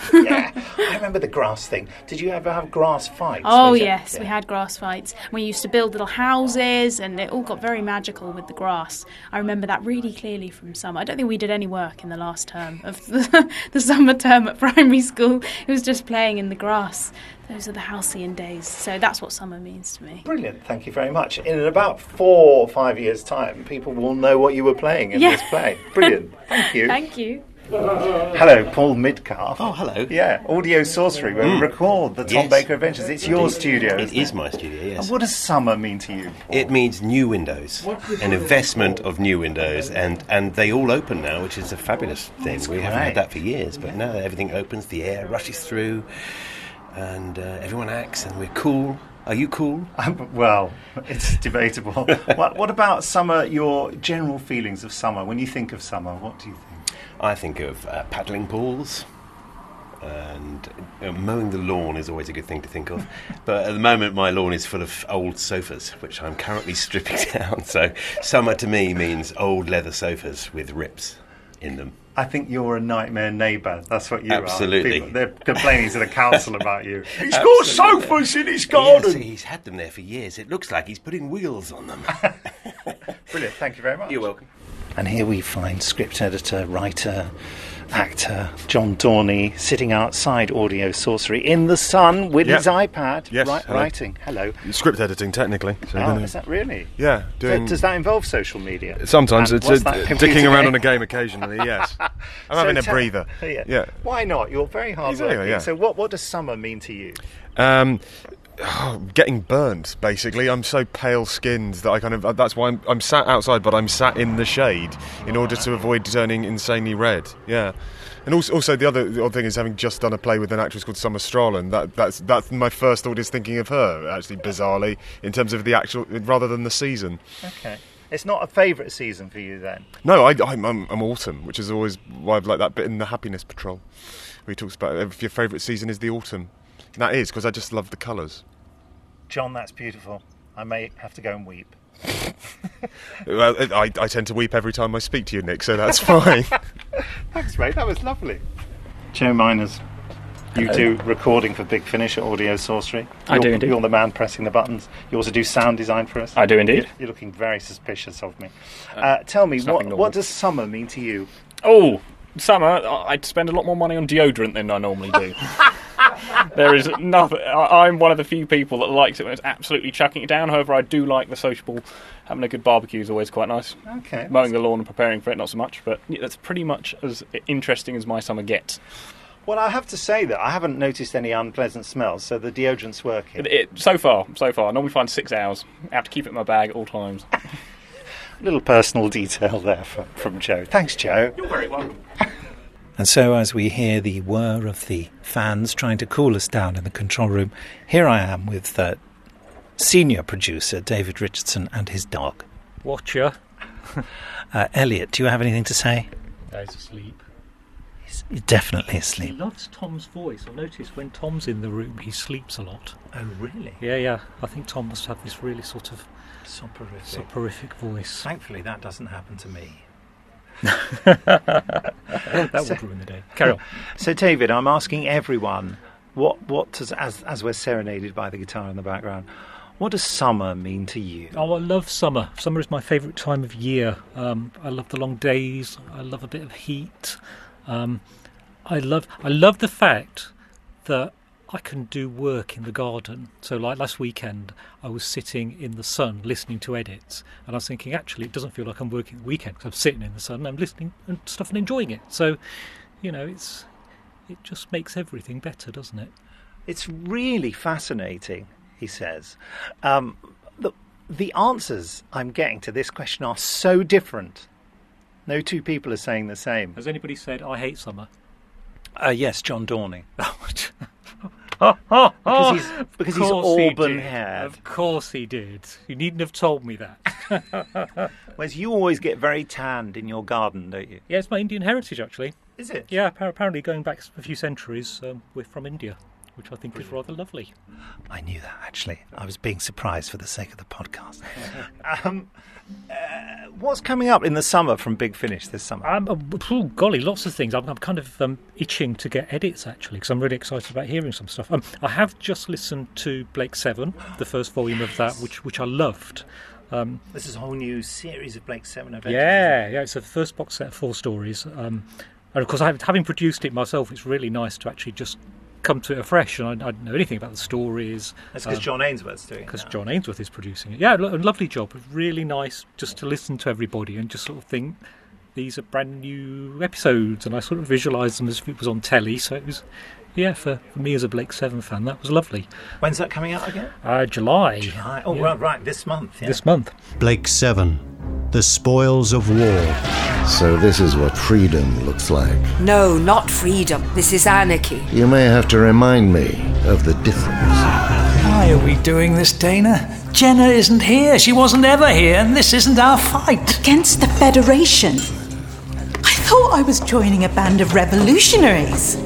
S1: yeah, I remember the grass thing. Did you ever have grass fights?
S29: Oh yes, we had grass fights. We used to build little houses, and it all got very magical with the grass. I remember that really clearly from summer. I don't think we did any work in the last term of the, the summer term at primary school. It was just playing in the grass. Those are the halcyon days. So that's what summer means to me.
S1: Brilliant, thank you very much. In about four or five years' time, people will know what you were playing in
S29: Yeah.
S1: this play. Brilliant, thank you.
S29: Thank you.
S1: Hello, Paul Midcalf.
S30: Oh, hello.
S1: Yeah, Audio Sorcery, where we
S30: Mm.
S1: record the Tom
S30: Yes.
S1: Baker Adventures. It's your
S30: Indeed.
S1: studio.
S30: It
S1: isn't
S30: my studio, yes.
S1: And what does summer mean to you?
S30: It means new windows, an investment of new windows, and, and they all open now, which is a fabulous thing. we haven't had that for years, but now everything opens, the air rushes through, and uh, everyone acts, and we're cool. Are you cool?
S1: Um, well, it's debatable. what, what about summer, your general feelings of summer? When you think of summer, what do you think?
S30: I think of uh, paddling pools. And uh, mowing the lawn is always a good thing to think of. But at the moment, my lawn is full of old sofas, which I'm currently stripping down. So, summer to me means old leather sofas with rips in them.
S1: I think you're a nightmare neighbour. That's what you
S30: Absolutely.
S1: are. People, they're complaining to the council about you.
S30: He's
S1: got sofas in his
S30: Yes, he's had them there for years. It looks like he's putting wheels on them.
S1: Brilliant, thank you very much.
S30: You're welcome.
S1: And here we find script editor, writer, actor John Dorney sitting outside Audio Sorcery in the sun with
S31: Yeah.
S1: his iPad,
S31: Yes,
S1: ri-
S31: hello.
S1: writing. Hello.
S31: Script editing, technically. So
S1: oh, is that really?
S31: Yeah,
S1: So does that involve social media?
S31: Sometimes
S1: And
S31: it's uh, dicking around on a game occasionally. Yes, I'm
S1: So
S31: having a breather.
S1: Yeah.
S31: Yeah.
S1: Why not? You're very hard
S31: Exactly,
S1: working.
S31: yeah.
S1: So what, what does summer mean to you?
S31: Um, getting burnt. Basically, I'm so pale skinned that I kind of. That's why I'm, I'm sat outside, but I'm sat in the shade in order to avoid turning insanely red. Yeah. And also, also the other the other thing is having just done a play with an actress called Summer Strallen. That that's that's my first thought is thinking of her. Actually, bizarrely, in terms of the actual rather than the season.
S1: Okay. It's not a favourite season for you then?
S31: No, I, I'm, I'm, I'm autumn, which is always why I've liked that bit in the Happiness Patrol, where he talks about if your favourite season is the autumn. And that is because I just love the colours.
S1: John, that's beautiful. I may have to go and weep.
S31: Well, I, I tend to weep every time I speak to you, Nick, so that's fine.
S1: Thanks, mate. That was lovely. Joe Meiners, you
S32: Hello.
S1: do recording for Big Finish at Audio Sorcery.
S32: I
S1: You're-
S32: do indeed.
S1: You're the man pressing the buttons. You also do sound design for us.
S32: I do indeed.
S1: You're, you're looking very suspicious of me. Uh, tell me, what, what does summer mean to you?
S32: Oh, summer, I- I'd spend a lot more money on deodorant than I normally do. there is nothing. I- I'm one of the few people that likes it when it's absolutely chucking it down. However, I do like the sociable. Having a good barbecue is always quite nice.
S1: Okay.
S32: Mowing the lawn and preparing for it, not so much. But yeah, that's pretty much as interesting as my summer gets.
S1: Well, I have to say that I haven't noticed any unpleasant smells, so the deodorant's working.
S32: It, it, so far, so far. I normally find six hours. I have to keep it in my bag at all times.
S1: Little personal detail there from, from Joe. Thanks, Joe.
S32: You're very welcome.
S1: And so, as we hear the whir of the fans trying to cool us down in the control room, here I am with uh, senior producer David Richardson and his dog.
S33: Watcher.
S1: Uh, Elliot, do you have anything to say?
S33: He's asleep.
S1: You're definitely asleep.
S33: He loves Tom's voice. I notice when Tom's in the room, he sleeps a lot.
S1: Oh, really?
S33: Yeah, yeah. I think Tom must have this really sort of
S1: Soporific.
S33: soporific voice.
S1: Thankfully, that doesn't happen to me.
S33: that would ruin the day. Carry on.
S1: So, David, I'm asking everyone, what, what does, as, as we're serenaded by the guitar in the background, what does summer mean to you?
S33: Oh, I love summer. Summer is my favourite time of year. Um, I love the long days. I love a bit of heat. Um, I love I love the fact that I can do work in the garden. So, like last weekend, I was sitting in the sun listening to edits, and I was thinking, actually, it doesn't feel like I'm working the weekend because I'm sitting in the sun, and I'm listening and stuff and enjoying it. So, you know, it's it just makes everything better, doesn't it?
S1: It's really fascinating, he says. Um, the, the answers I'm getting to this question are so different. No two people are saying the same.
S33: Has anybody said I hate summer?
S1: Uh, yes, John Dorney.
S33: because
S1: he's- because he's auburn-haired.
S33: Of course he did. You needn't have told me that.
S1: Whereas you always get very tanned in your garden, don't you?
S33: yeah, it's my Indian heritage, actually.
S1: Is it?
S33: Yeah, apparently going back a few centuries, um, we're from India, which I think is rather lovely.
S1: I knew that, actually. I was being surprised for the sake of the podcast. um, uh, what's coming up in the summer from Big Finish this summer?
S33: Um, oh, golly, lots of things. I'm, I'm kind of um, itching to get edits actually because I'm really excited about hearing some stuff. Um, I have just listened to Blake's Seven, the first volume of that, which which I loved. Um,
S1: This is a whole new series of Blake's Seven adventures.
S33: yeah, yeah, it's the first box set of four stories. Um, and of course, having produced it myself, it's really nice to actually just come to it afresh. And I, I don't know anything about the stories.
S1: That's because
S33: Um,
S1: John Ainsworth's doing it.
S33: because. John Ainsworth is producing it. Yeah, lo- a lovely job. Really nice just to listen to everybody and just sort of think these are brand new episodes, and I sort of visualised them as if it was on telly. So it was, yeah, for, for me as a Blake's Seven fan, that was lovely.
S1: When's that coming out again?
S33: Uh, July.
S1: July. Oh,
S33: Yeah.
S1: right, right, this month. Yeah.
S33: This month.
S34: Blake's 7 The Spoils of War.
S27: So, this is what freedom looks like.
S35: No, not freedom. This is anarchy.
S27: You may have to remind me of the difference.
S36: Why are we doing this, Dayna? Jenna isn't here. She wasn't ever here, and this isn't our fight.
S37: Against the Federation. I thought I was joining a band of revolutionaries.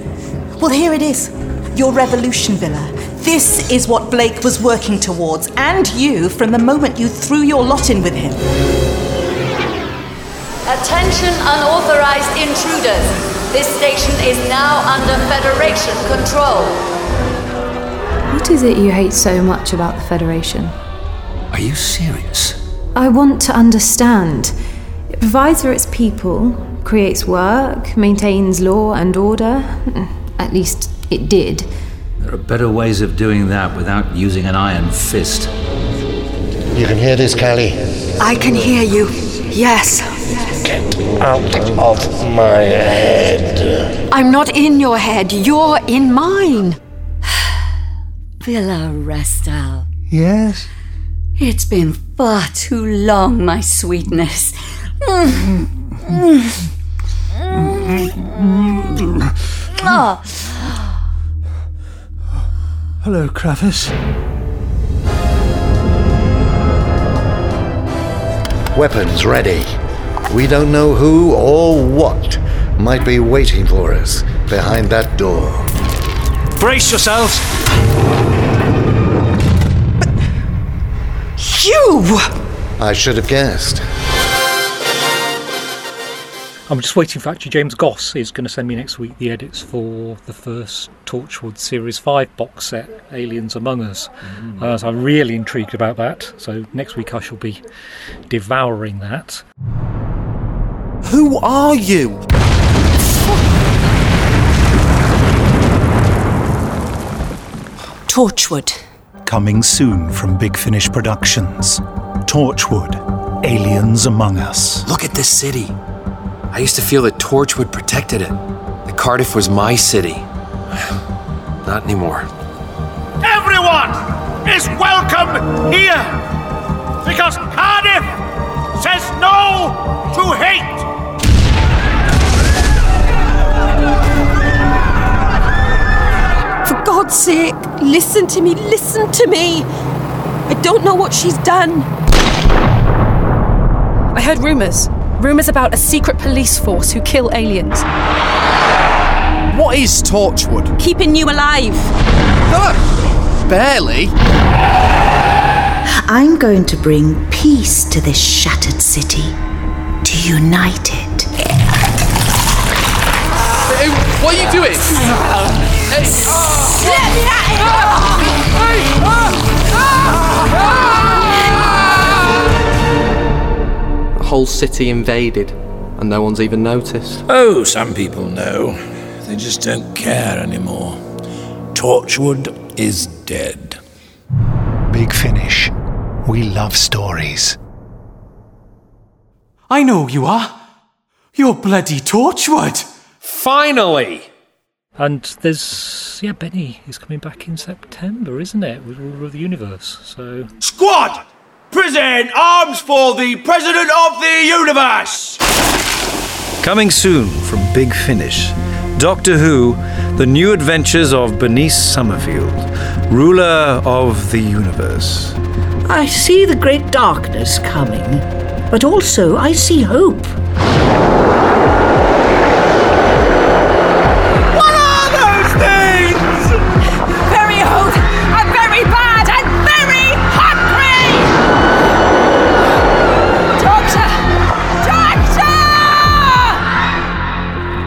S37: Well, here it is your revolution Vila. This is what Blake was working towards, and you, from the moment you threw your lot in with him.
S38: Attention unauthorized intruders. This station is now under Federation control.
S39: What is it you hate so much about the Federation?
S36: Are you serious?
S39: I want to understand. It provides for its people, creates work, maintains law and order. At least it did.
S36: There are better ways of doing that without using an iron fist.
S27: You can hear this, Cally?
S37: I can hear you. Yes.
S27: Out of my head.
S37: I'm not in your head, you're in mine.
S38: Vila Restal.
S27: Yes?
S38: It's been far too long, my sweetness. Ah.
S36: Hello, Kravis.
S27: Weapons ready. We don't know who or what might be waiting for us behind that door.
S36: Brace yourselves.
S37: You!
S27: I should have guessed.
S33: I'm just waiting for actually James Goss is going to send me next week the edits for the first Torchwood Series 5 box set, Aliens Among Us. Uh, so I'm really intrigued about that. So next week I shall be devouring that.
S36: Who are you?
S37: Torchwood.
S1: Coming soon from Big Finish Productions. Torchwood, Aliens Among Us.
S40: Look at this city. I used to feel that Torchwood protected it. The
S41: Cardiff was my city. Not anymore.
S42: Everyone is welcome here because Cardiff says no to hate.
S43: For God's sake, listen to me, listen to me. I don't know what she's done.
S44: I heard rumours. Rumours about a secret police force who kill aliens.
S45: What is Torchwood?
S43: Keeping you alive.
S45: Barely.
S46: I'm going to bring peace to this shattered city, to unite it.
S41: Hey, what are you doing? Hey. A whole city invaded, and no one's even noticed.
S47: Oh, some people know. They just don't care anymore. Torchwood is dead.
S1: Big Finish. We love stories.
S48: I know who you are. You're bloody Torchwood.
S41: Finally!
S33: And there's yeah, Benny is coming back in September, isn't it? With Ruler of the Universe. So
S42: Squad, present arms for the President of the Universe.
S40: Coming soon from Big Finish. Doctor Who, The New Adventures of Bernice Summerfield, Ruler of the Universe.
S46: I see the great darkness coming, but also I see hope.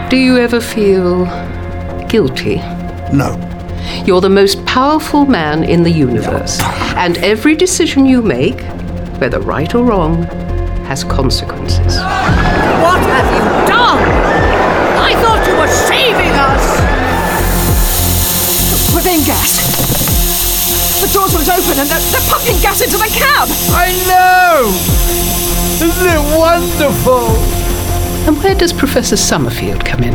S49: Do you ever feel guilty?
S28: No.
S49: You're the most powerful man in the universe, and every decision you make, whether right or wrong, has consequences.
S43: What have you done? I thought you were saving us! We're being gassed. The doors won't open and they're, they're pumping gas into the cab!
S47: I know! Isn't it wonderful?
S49: And where does Professor Summerfield come in?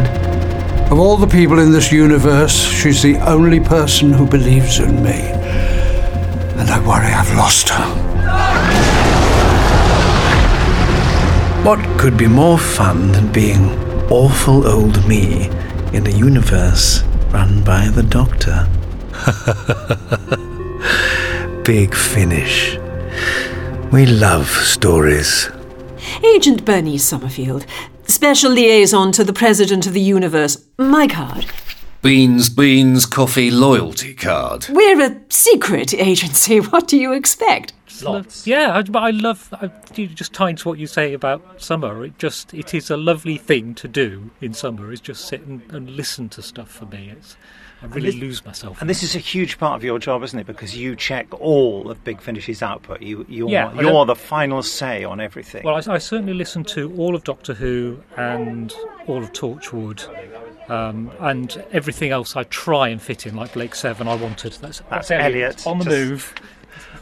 S50: Of all the people in this universe, she's the only person who believes in me. And I worry I've lost her.
S40: What could be more fun than being awful old me in a universe run by the Doctor? Big Finish. We love stories.
S43: Agent Bernice Summerfield, special liaison to the President of the Universe. My card.
S41: Beans, beans, coffee, loyalty card.
S43: We're a secret agency. What do you expect?
S33: Lots. Yeah, I, but I love. I, you just tying to what you say about summer. It just it is a lovely thing to do in summer. Is just sit and, and listen to stuff for me. It's I really
S1: this-
S33: lose myself.
S1: And this is a huge part of your job, isn't it? Because you check all of Big Finish's output. You, you're,
S33: Yeah,
S1: you're the final say on everything.
S33: Well, I, I certainly listen to all of Doctor Who and all of Torchwood. Um, and everything else I try and fit in, like Blake's Seven, I wanted. That's,
S1: That's
S33: Elliot
S1: Elliot.
S33: on the
S1: Just-
S33: move.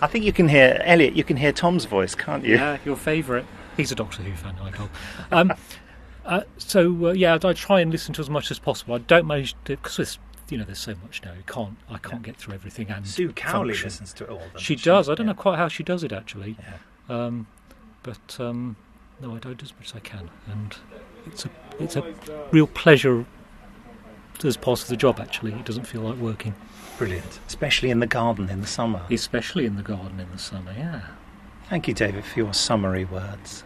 S1: I think you can hear Elliot. You can hear Tom's voice, can't you?
S33: Yeah, your favourite. He's a Doctor Who fan, I know. Um, uh, so uh, yeah, I try and listen to as much as possible. I don't manage to because you know there's so much now. You can't. I can't get through everything. And
S1: Sue Cowley
S33: function.
S1: listens to it all
S33: She
S1: doesn't
S33: does.
S1: she?
S33: I don't know quite how she does it actually. Um, but um, no, I do as much as I can, and it's a it's a real pleasure as part of the job. Actually, it doesn't feel like working.
S1: Brilliant, especially in the garden in the summer.
S33: Especially in the garden in the summer. Yeah.
S1: Thank you, David, for your summary words.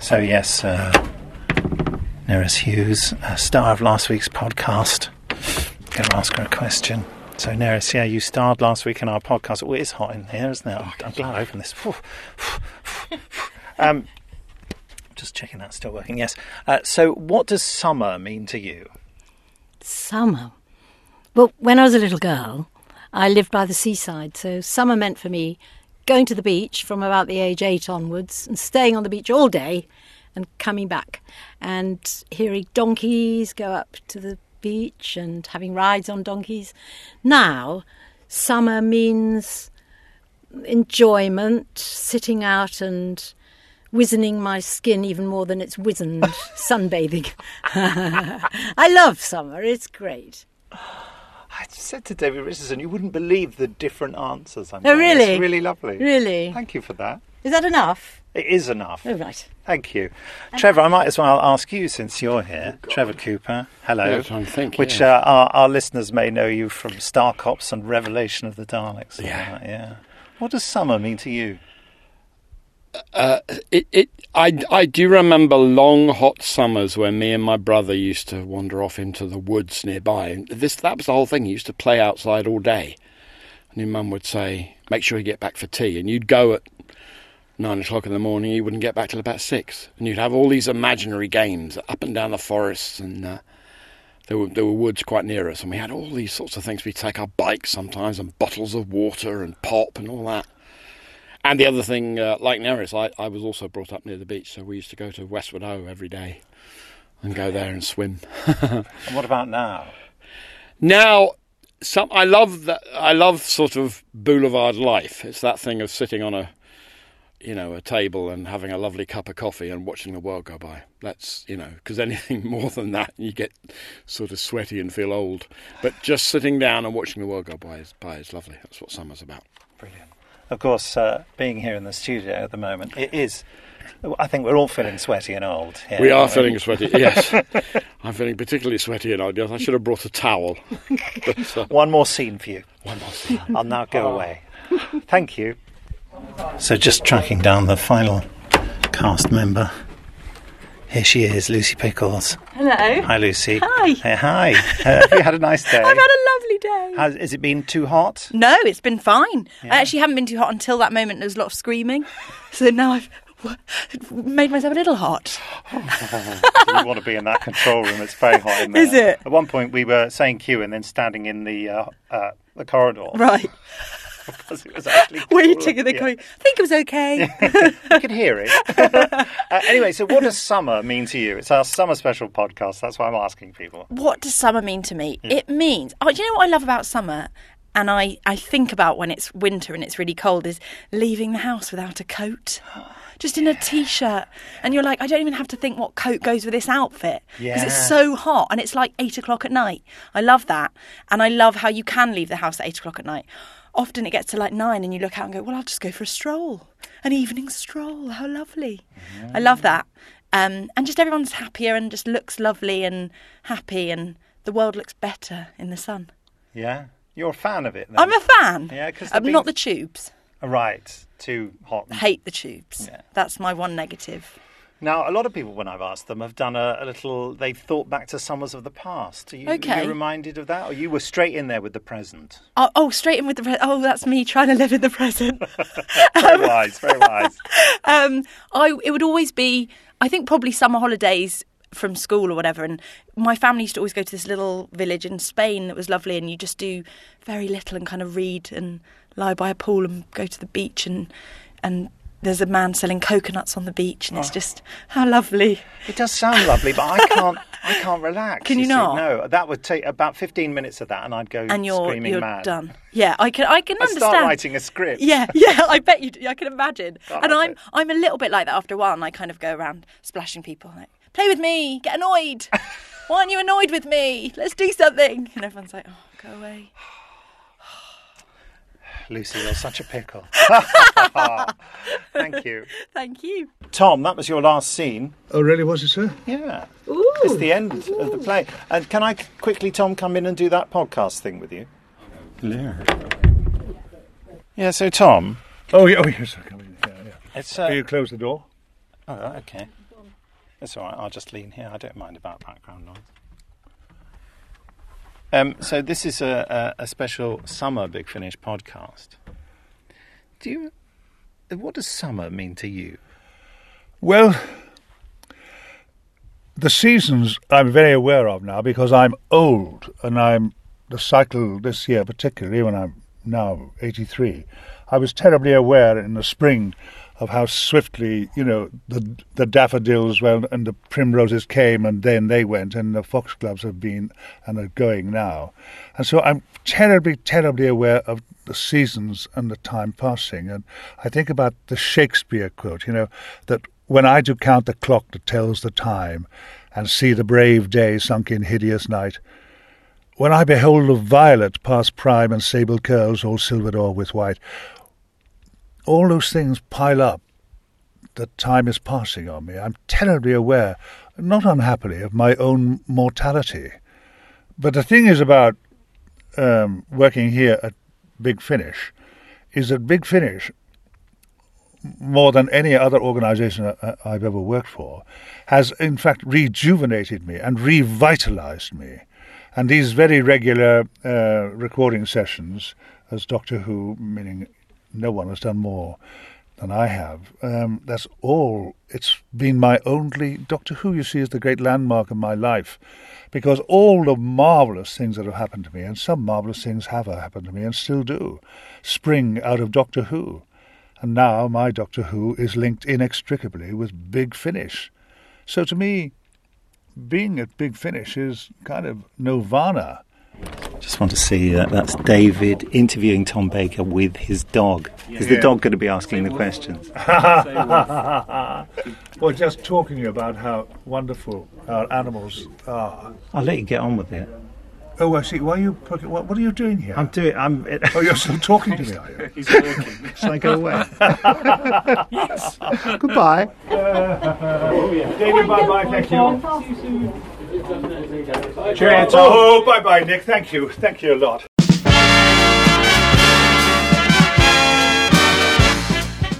S1: So yes, uh, Nerys Hughes, uh, star of last week's podcast. Going to ask her a question. So Nerys, yeah, you starred last week in our podcast. Oh, it is hot in here, isn't it? I'm, I'm glad I opened this. um, just checking that's still working. Yes. Uh, so, what does summer mean to you?
S50: Summer. Well, when I was a little girl, I lived by the seaside, so summer meant for me going to the beach from about the age eight onwards and staying on the beach all day and coming back and hearing donkeys go up to the beach and having rides on donkeys. Now, summer means enjoyment, sitting out and wizening my skin even more than it's wizened sunbathing. I love summer, it's great.
S1: I said to David Richardson, you wouldn't believe the different answers I'm
S50: Oh,
S1: getting.
S50: really?
S1: It's really lovely.
S50: Really?
S1: Thank you for that.
S50: Is that enough?
S1: It is enough.
S50: Oh, right.
S1: Thank you. Trevor, I might as well ask you since you're here. Trevor Cooper, hello.
S51: Yes, I'm thinking,
S1: Which
S51: yeah.
S1: uh, our, our listeners may know you from Star Cops and Revelation of the Daleks.
S51: Yeah.
S1: that, yeah. What does summer mean to you?
S51: Uh, it, it, I, I do remember long hot summers when me and my brother used to wander off into the woods nearby. This, that was the whole thing. You used to play outside all day. And your mum would say, make sure you get back for tea. And you'd go at nine o'clock in the morning, you wouldn't get back till about six. And you'd have all these imaginary games up and down the forests. And uh, there, were, there were woods quite near us. And we had all these sorts of things. We'd take our bikes sometimes and bottles of water and pop and all that. And the other thing, uh, like Nerys, I, I was also brought up near the beach, so we used to go to Westward Ho every day and go there and swim.
S1: And what about now?
S51: now, some I love that. I love sort of boulevard life. It's that thing of sitting on a, you know, a table and having a lovely cup of coffee and watching the world go by. That's you know, because anything more than that, you get sort of sweaty and feel old. But just sitting down and watching the world go by is, by is lovely. That's what summer's about.
S1: Brilliant. Of course, uh, being here in the studio at the moment, it is. I think we're all feeling sweaty and old. Here,
S51: we are feeling sweaty. Yes, I'm feeling particularly sweaty and old. Yes, I should have brought a towel. But, uh,
S1: One more scene for you.
S51: One more scene.
S1: I'll now go away. Thank you. So, just tracking down the final cast member. Here she is, Lucy Pickles.
S52: Hello.
S1: Hi, Lucy.
S52: Hi.
S1: Hey, hi. Uh, have you had a nice day?
S52: I've had a lovely day.
S1: Has, has it been too hot?
S52: No, it's been fine. I actually haven't been too hot until that moment. There was a lot of screaming. So now I've made myself a little hot.
S1: you want to be in that control room. It's very hot in there.
S52: Is it?
S1: At one point, we were saying Q and then standing in the uh, uh, the corridor.
S52: Right.
S1: because it was actually
S52: Waiting and then
S1: yeah.
S52: going, I think it was okay.
S1: you could hear it. uh, anyway, so what does summer mean to you? It's our summer special podcast. That's why I'm asking people.
S52: what does summer mean to me?
S1: Hmm.
S52: It means, oh, do you know what I love about summer? And I, I think about when it's winter and it's really cold is leaving the house without a coat. Just in a t-shirt, and you're like, I don't even have to think what coat goes with this outfit because
S53: Yeah.
S52: it's so hot, and it's like eight o'clock at night. I love that, and I love how you can leave the house at eight o'clock at night. Often it gets to like nine, and you look out and go, "Well, I'll just go for a stroll, an evening stroll. How lovely!" I love that, um, and just everyone's happier and just looks lovely and happy, and the world looks better in the sun.
S1: Yeah, you're a fan of it. Then.
S52: I'm a fan.
S1: Yeah, because
S52: I'm not the tubes.
S1: right. Too hot.
S52: Hate the tubes. That's my one negative.
S1: Now, a lot of people, when I've asked them, have done a, a little. They've thought back to summers of the past. Are you, are
S52: Okay.
S1: you reminded of that, or you were straight in there with the present?
S52: Oh, oh straight in with the pre- oh, that's me trying to live in the present.
S1: Very wise, very wise.
S52: um, I it would always be. I think probably summer holidays from school or whatever. And my family used to always go to this little village in Spain that was lovely, and you just do very little and kind of read and lie by a pool and go to the beach and and. There's a man selling coconuts on the beach, and it's
S1: Oh.
S52: just how lovely.
S1: It does sound lovely, but I can't. I can't relax.
S52: Can you
S1: see.
S52: not?
S1: No, that would take about 15 minutes of that, and I'd go
S52: and you're
S1: screaming
S52: you're
S1: mad.
S52: done. Yeah, I can I can
S1: I'd
S52: understand.
S1: start writing a script.
S52: Yeah, yeah, I bet you. Do. I can imagine.
S1: Can't
S52: and I'm I'm a little bit like that after a while, and I kind of go around splashing people like, "Play with me, get annoyed. Why aren't you annoyed with me? Let's do something." And everyone's like, "Oh, go away."
S1: Lucy, you're such a pickle. Thank you.
S52: Thank you.
S1: Tom, that was your last scene.
S28: Oh, really? Was it, sir?
S1: Yeah. Ooh. It's the end of the play. And can I quickly, Tom, come in and do that podcast thing with you?
S28: Yeah.
S1: Yeah, so Tom.
S28: Oh, yeah, oh yes, sir. Come in. Yeah, yeah.
S1: It's, uh,
S28: Will you close the door?
S1: Oh, okay. That's all right. I'll just lean here. I don't mind about background noise. Um, so this is a, a, a special summer Big Finish podcast. Do you? What does summer mean to you?
S28: Well, the seasons I'm very aware of now because I'm old and I'm the cycle this year, particularly when I'm now 83. I was terribly aware in the spring of how swiftly, you know, the the daffodils well and the primroses came and then they went and the foxgloves have been and are going now. And so I'm terribly, terribly aware of the seasons and the time passing. And I think about the Shakespeare quote, you know, that when I do count the clock that tells the time, and see the brave day sunk in hideous night, when I behold a violet past prime and sable curls all silvered o'er with white, all those things pile up that time is passing on me. I'm terribly aware, not unhappily, of my own mortality. But the thing is about um, working here at Big Finish is that Big Finish, more than any other organization I've ever worked for, has in fact rejuvenated me and revitalized me. And these very regular uh, recording sessions as Doctor Who, meaning no one has done more than I have. Um, that's all. It's been my only Doctor Who. You see, is the great landmark of my life, because all the marvelous things that have happened to me, and some marvelous things have happened to me and still do, spring out of Doctor Who. And now my Doctor Who is linked inextricably with Big Finish. So to me, being at Big Finish is kind of nirvana.
S1: Just want to see that. that's David interviewing Tom Baker with his dog. Is the dog going to be asking the questions?
S28: well, just talking about how wonderful our animals are.
S1: I'll let you get on with it.
S28: Oh, I see. Why are you? poking- What, what are you doing here?
S1: I'm doing. I'm.
S28: Oh, you're still talking to me, are you?
S1: He's working. Shall I go away?
S28: yes.
S1: Goodbye. Oh yeah.
S28: David, bye bye. Thank you.
S1: Cheerio, Tom.
S28: Oh, bye bye, Nick. Thank you. Thank you a lot.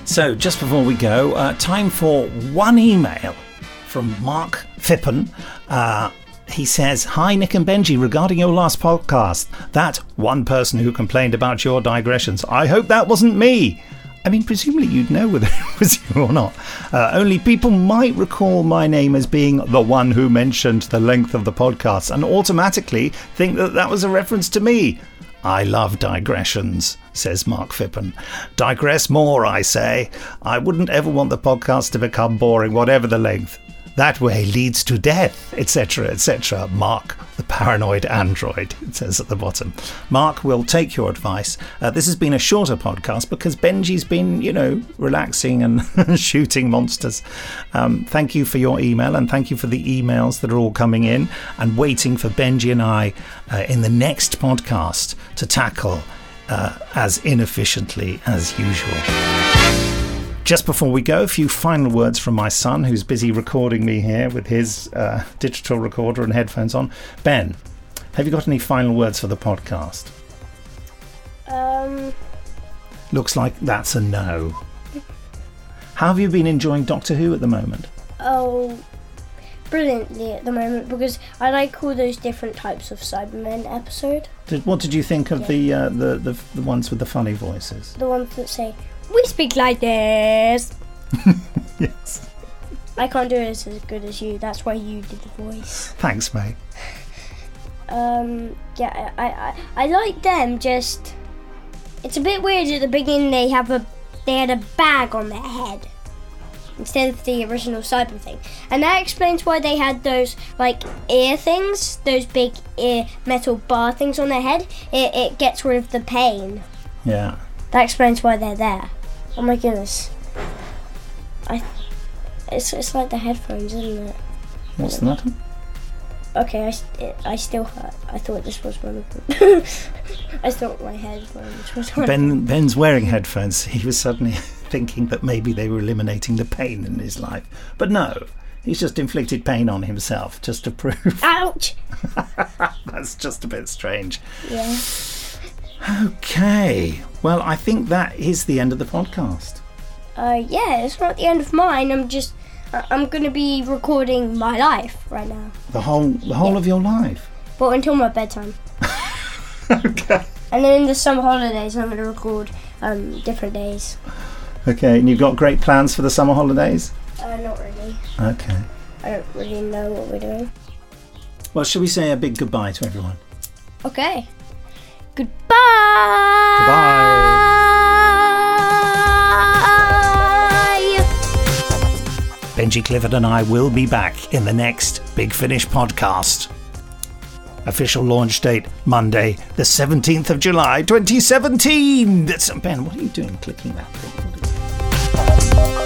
S1: So, just before we go, uh, time for one email from Mark Phippen. Uh, he says, Hi, Nick and Benji, regarding your last podcast, that one person who complained about your digressions, I hope that wasn't me. I mean, presumably you'd know whether it was you or not. Uh, only people might recall my name as being the one who mentioned the length of the podcast and automatically think that that was a reference to me. I love digressions, says Mark Phippen. Digress more, I say. I wouldn't ever want the podcast to become boring, whatever the length. That way leads to death, etc., etc. Mark, the paranoid android, it says at the bottom. Mark will take your advice. Uh, this has been a shorter podcast because Benji's been, you know, relaxing and shooting monsters. Um, thank you for your email and thank you for the emails that are all coming in and waiting for Benji and I uh, in the next podcast to tackle uh, as inefficiently as usual. Just before we go, a few final words from my son, who's busy recording me here with his uh, digital recorder and headphones on. Ben, have you got any final words for the podcast?
S2: Um,
S1: Looks like that's a no. How have you been enjoying Doctor Who at the moment?
S2: oh, brilliantly at the moment because I like all those different types of Cybermen episode.
S1: Did, what did you think of the, uh, the the the ones with the funny voices?
S2: The ones that say, we speak like this.
S1: yes.
S2: I can't do it as good as you. That's why you did the voice.
S1: Thanks, mate.
S2: Um, yeah, I, I, I like them. Just, it's a bit weird at the beginning. They have a, they had a bag on their head instead of the original Cyber thing, and that explains why they had those like ear things, those big ear metal bar things on their head. It, it gets rid of the pain.
S1: Yeah.
S2: That explains why they're there. Oh my goodness. I, it's it's like the headphones, isn't it?
S1: What's the matter?
S2: Okay, I, it, I still hurt. I thought this was one of them. I thought my headphones was one.
S1: Ben Ben's wearing headphones. He was suddenly thinking that maybe they were eliminating the pain in his life, but no. He's just inflicted pain on himself just to prove.
S2: Ouch!
S1: That's just a bit strange.
S2: Yeah.
S1: Okay. Well, I think that is the end of the podcast.
S2: Uh, yeah, it's not the end of mine. I'm just, I- I'm gonna be recording my life right now.
S1: The whole the whole of your life.
S2: But until my bedtime. okay. And then in the summer holidays, I'm gonna record um, different days.
S1: Okay, and you've got great plans for the summer holidays?
S2: Uh, not really.
S1: Okay.
S2: I don't really know what we're doing.
S1: Well, shall we say a big goodbye to everyone?
S2: Okay. Goodbye. Goodbye.
S1: Benji Clifford and I will be back in the next Big Finish podcast. Official launch date Monday, the 17th of July, 2017. That's Ben, what are you doing clicking that thing?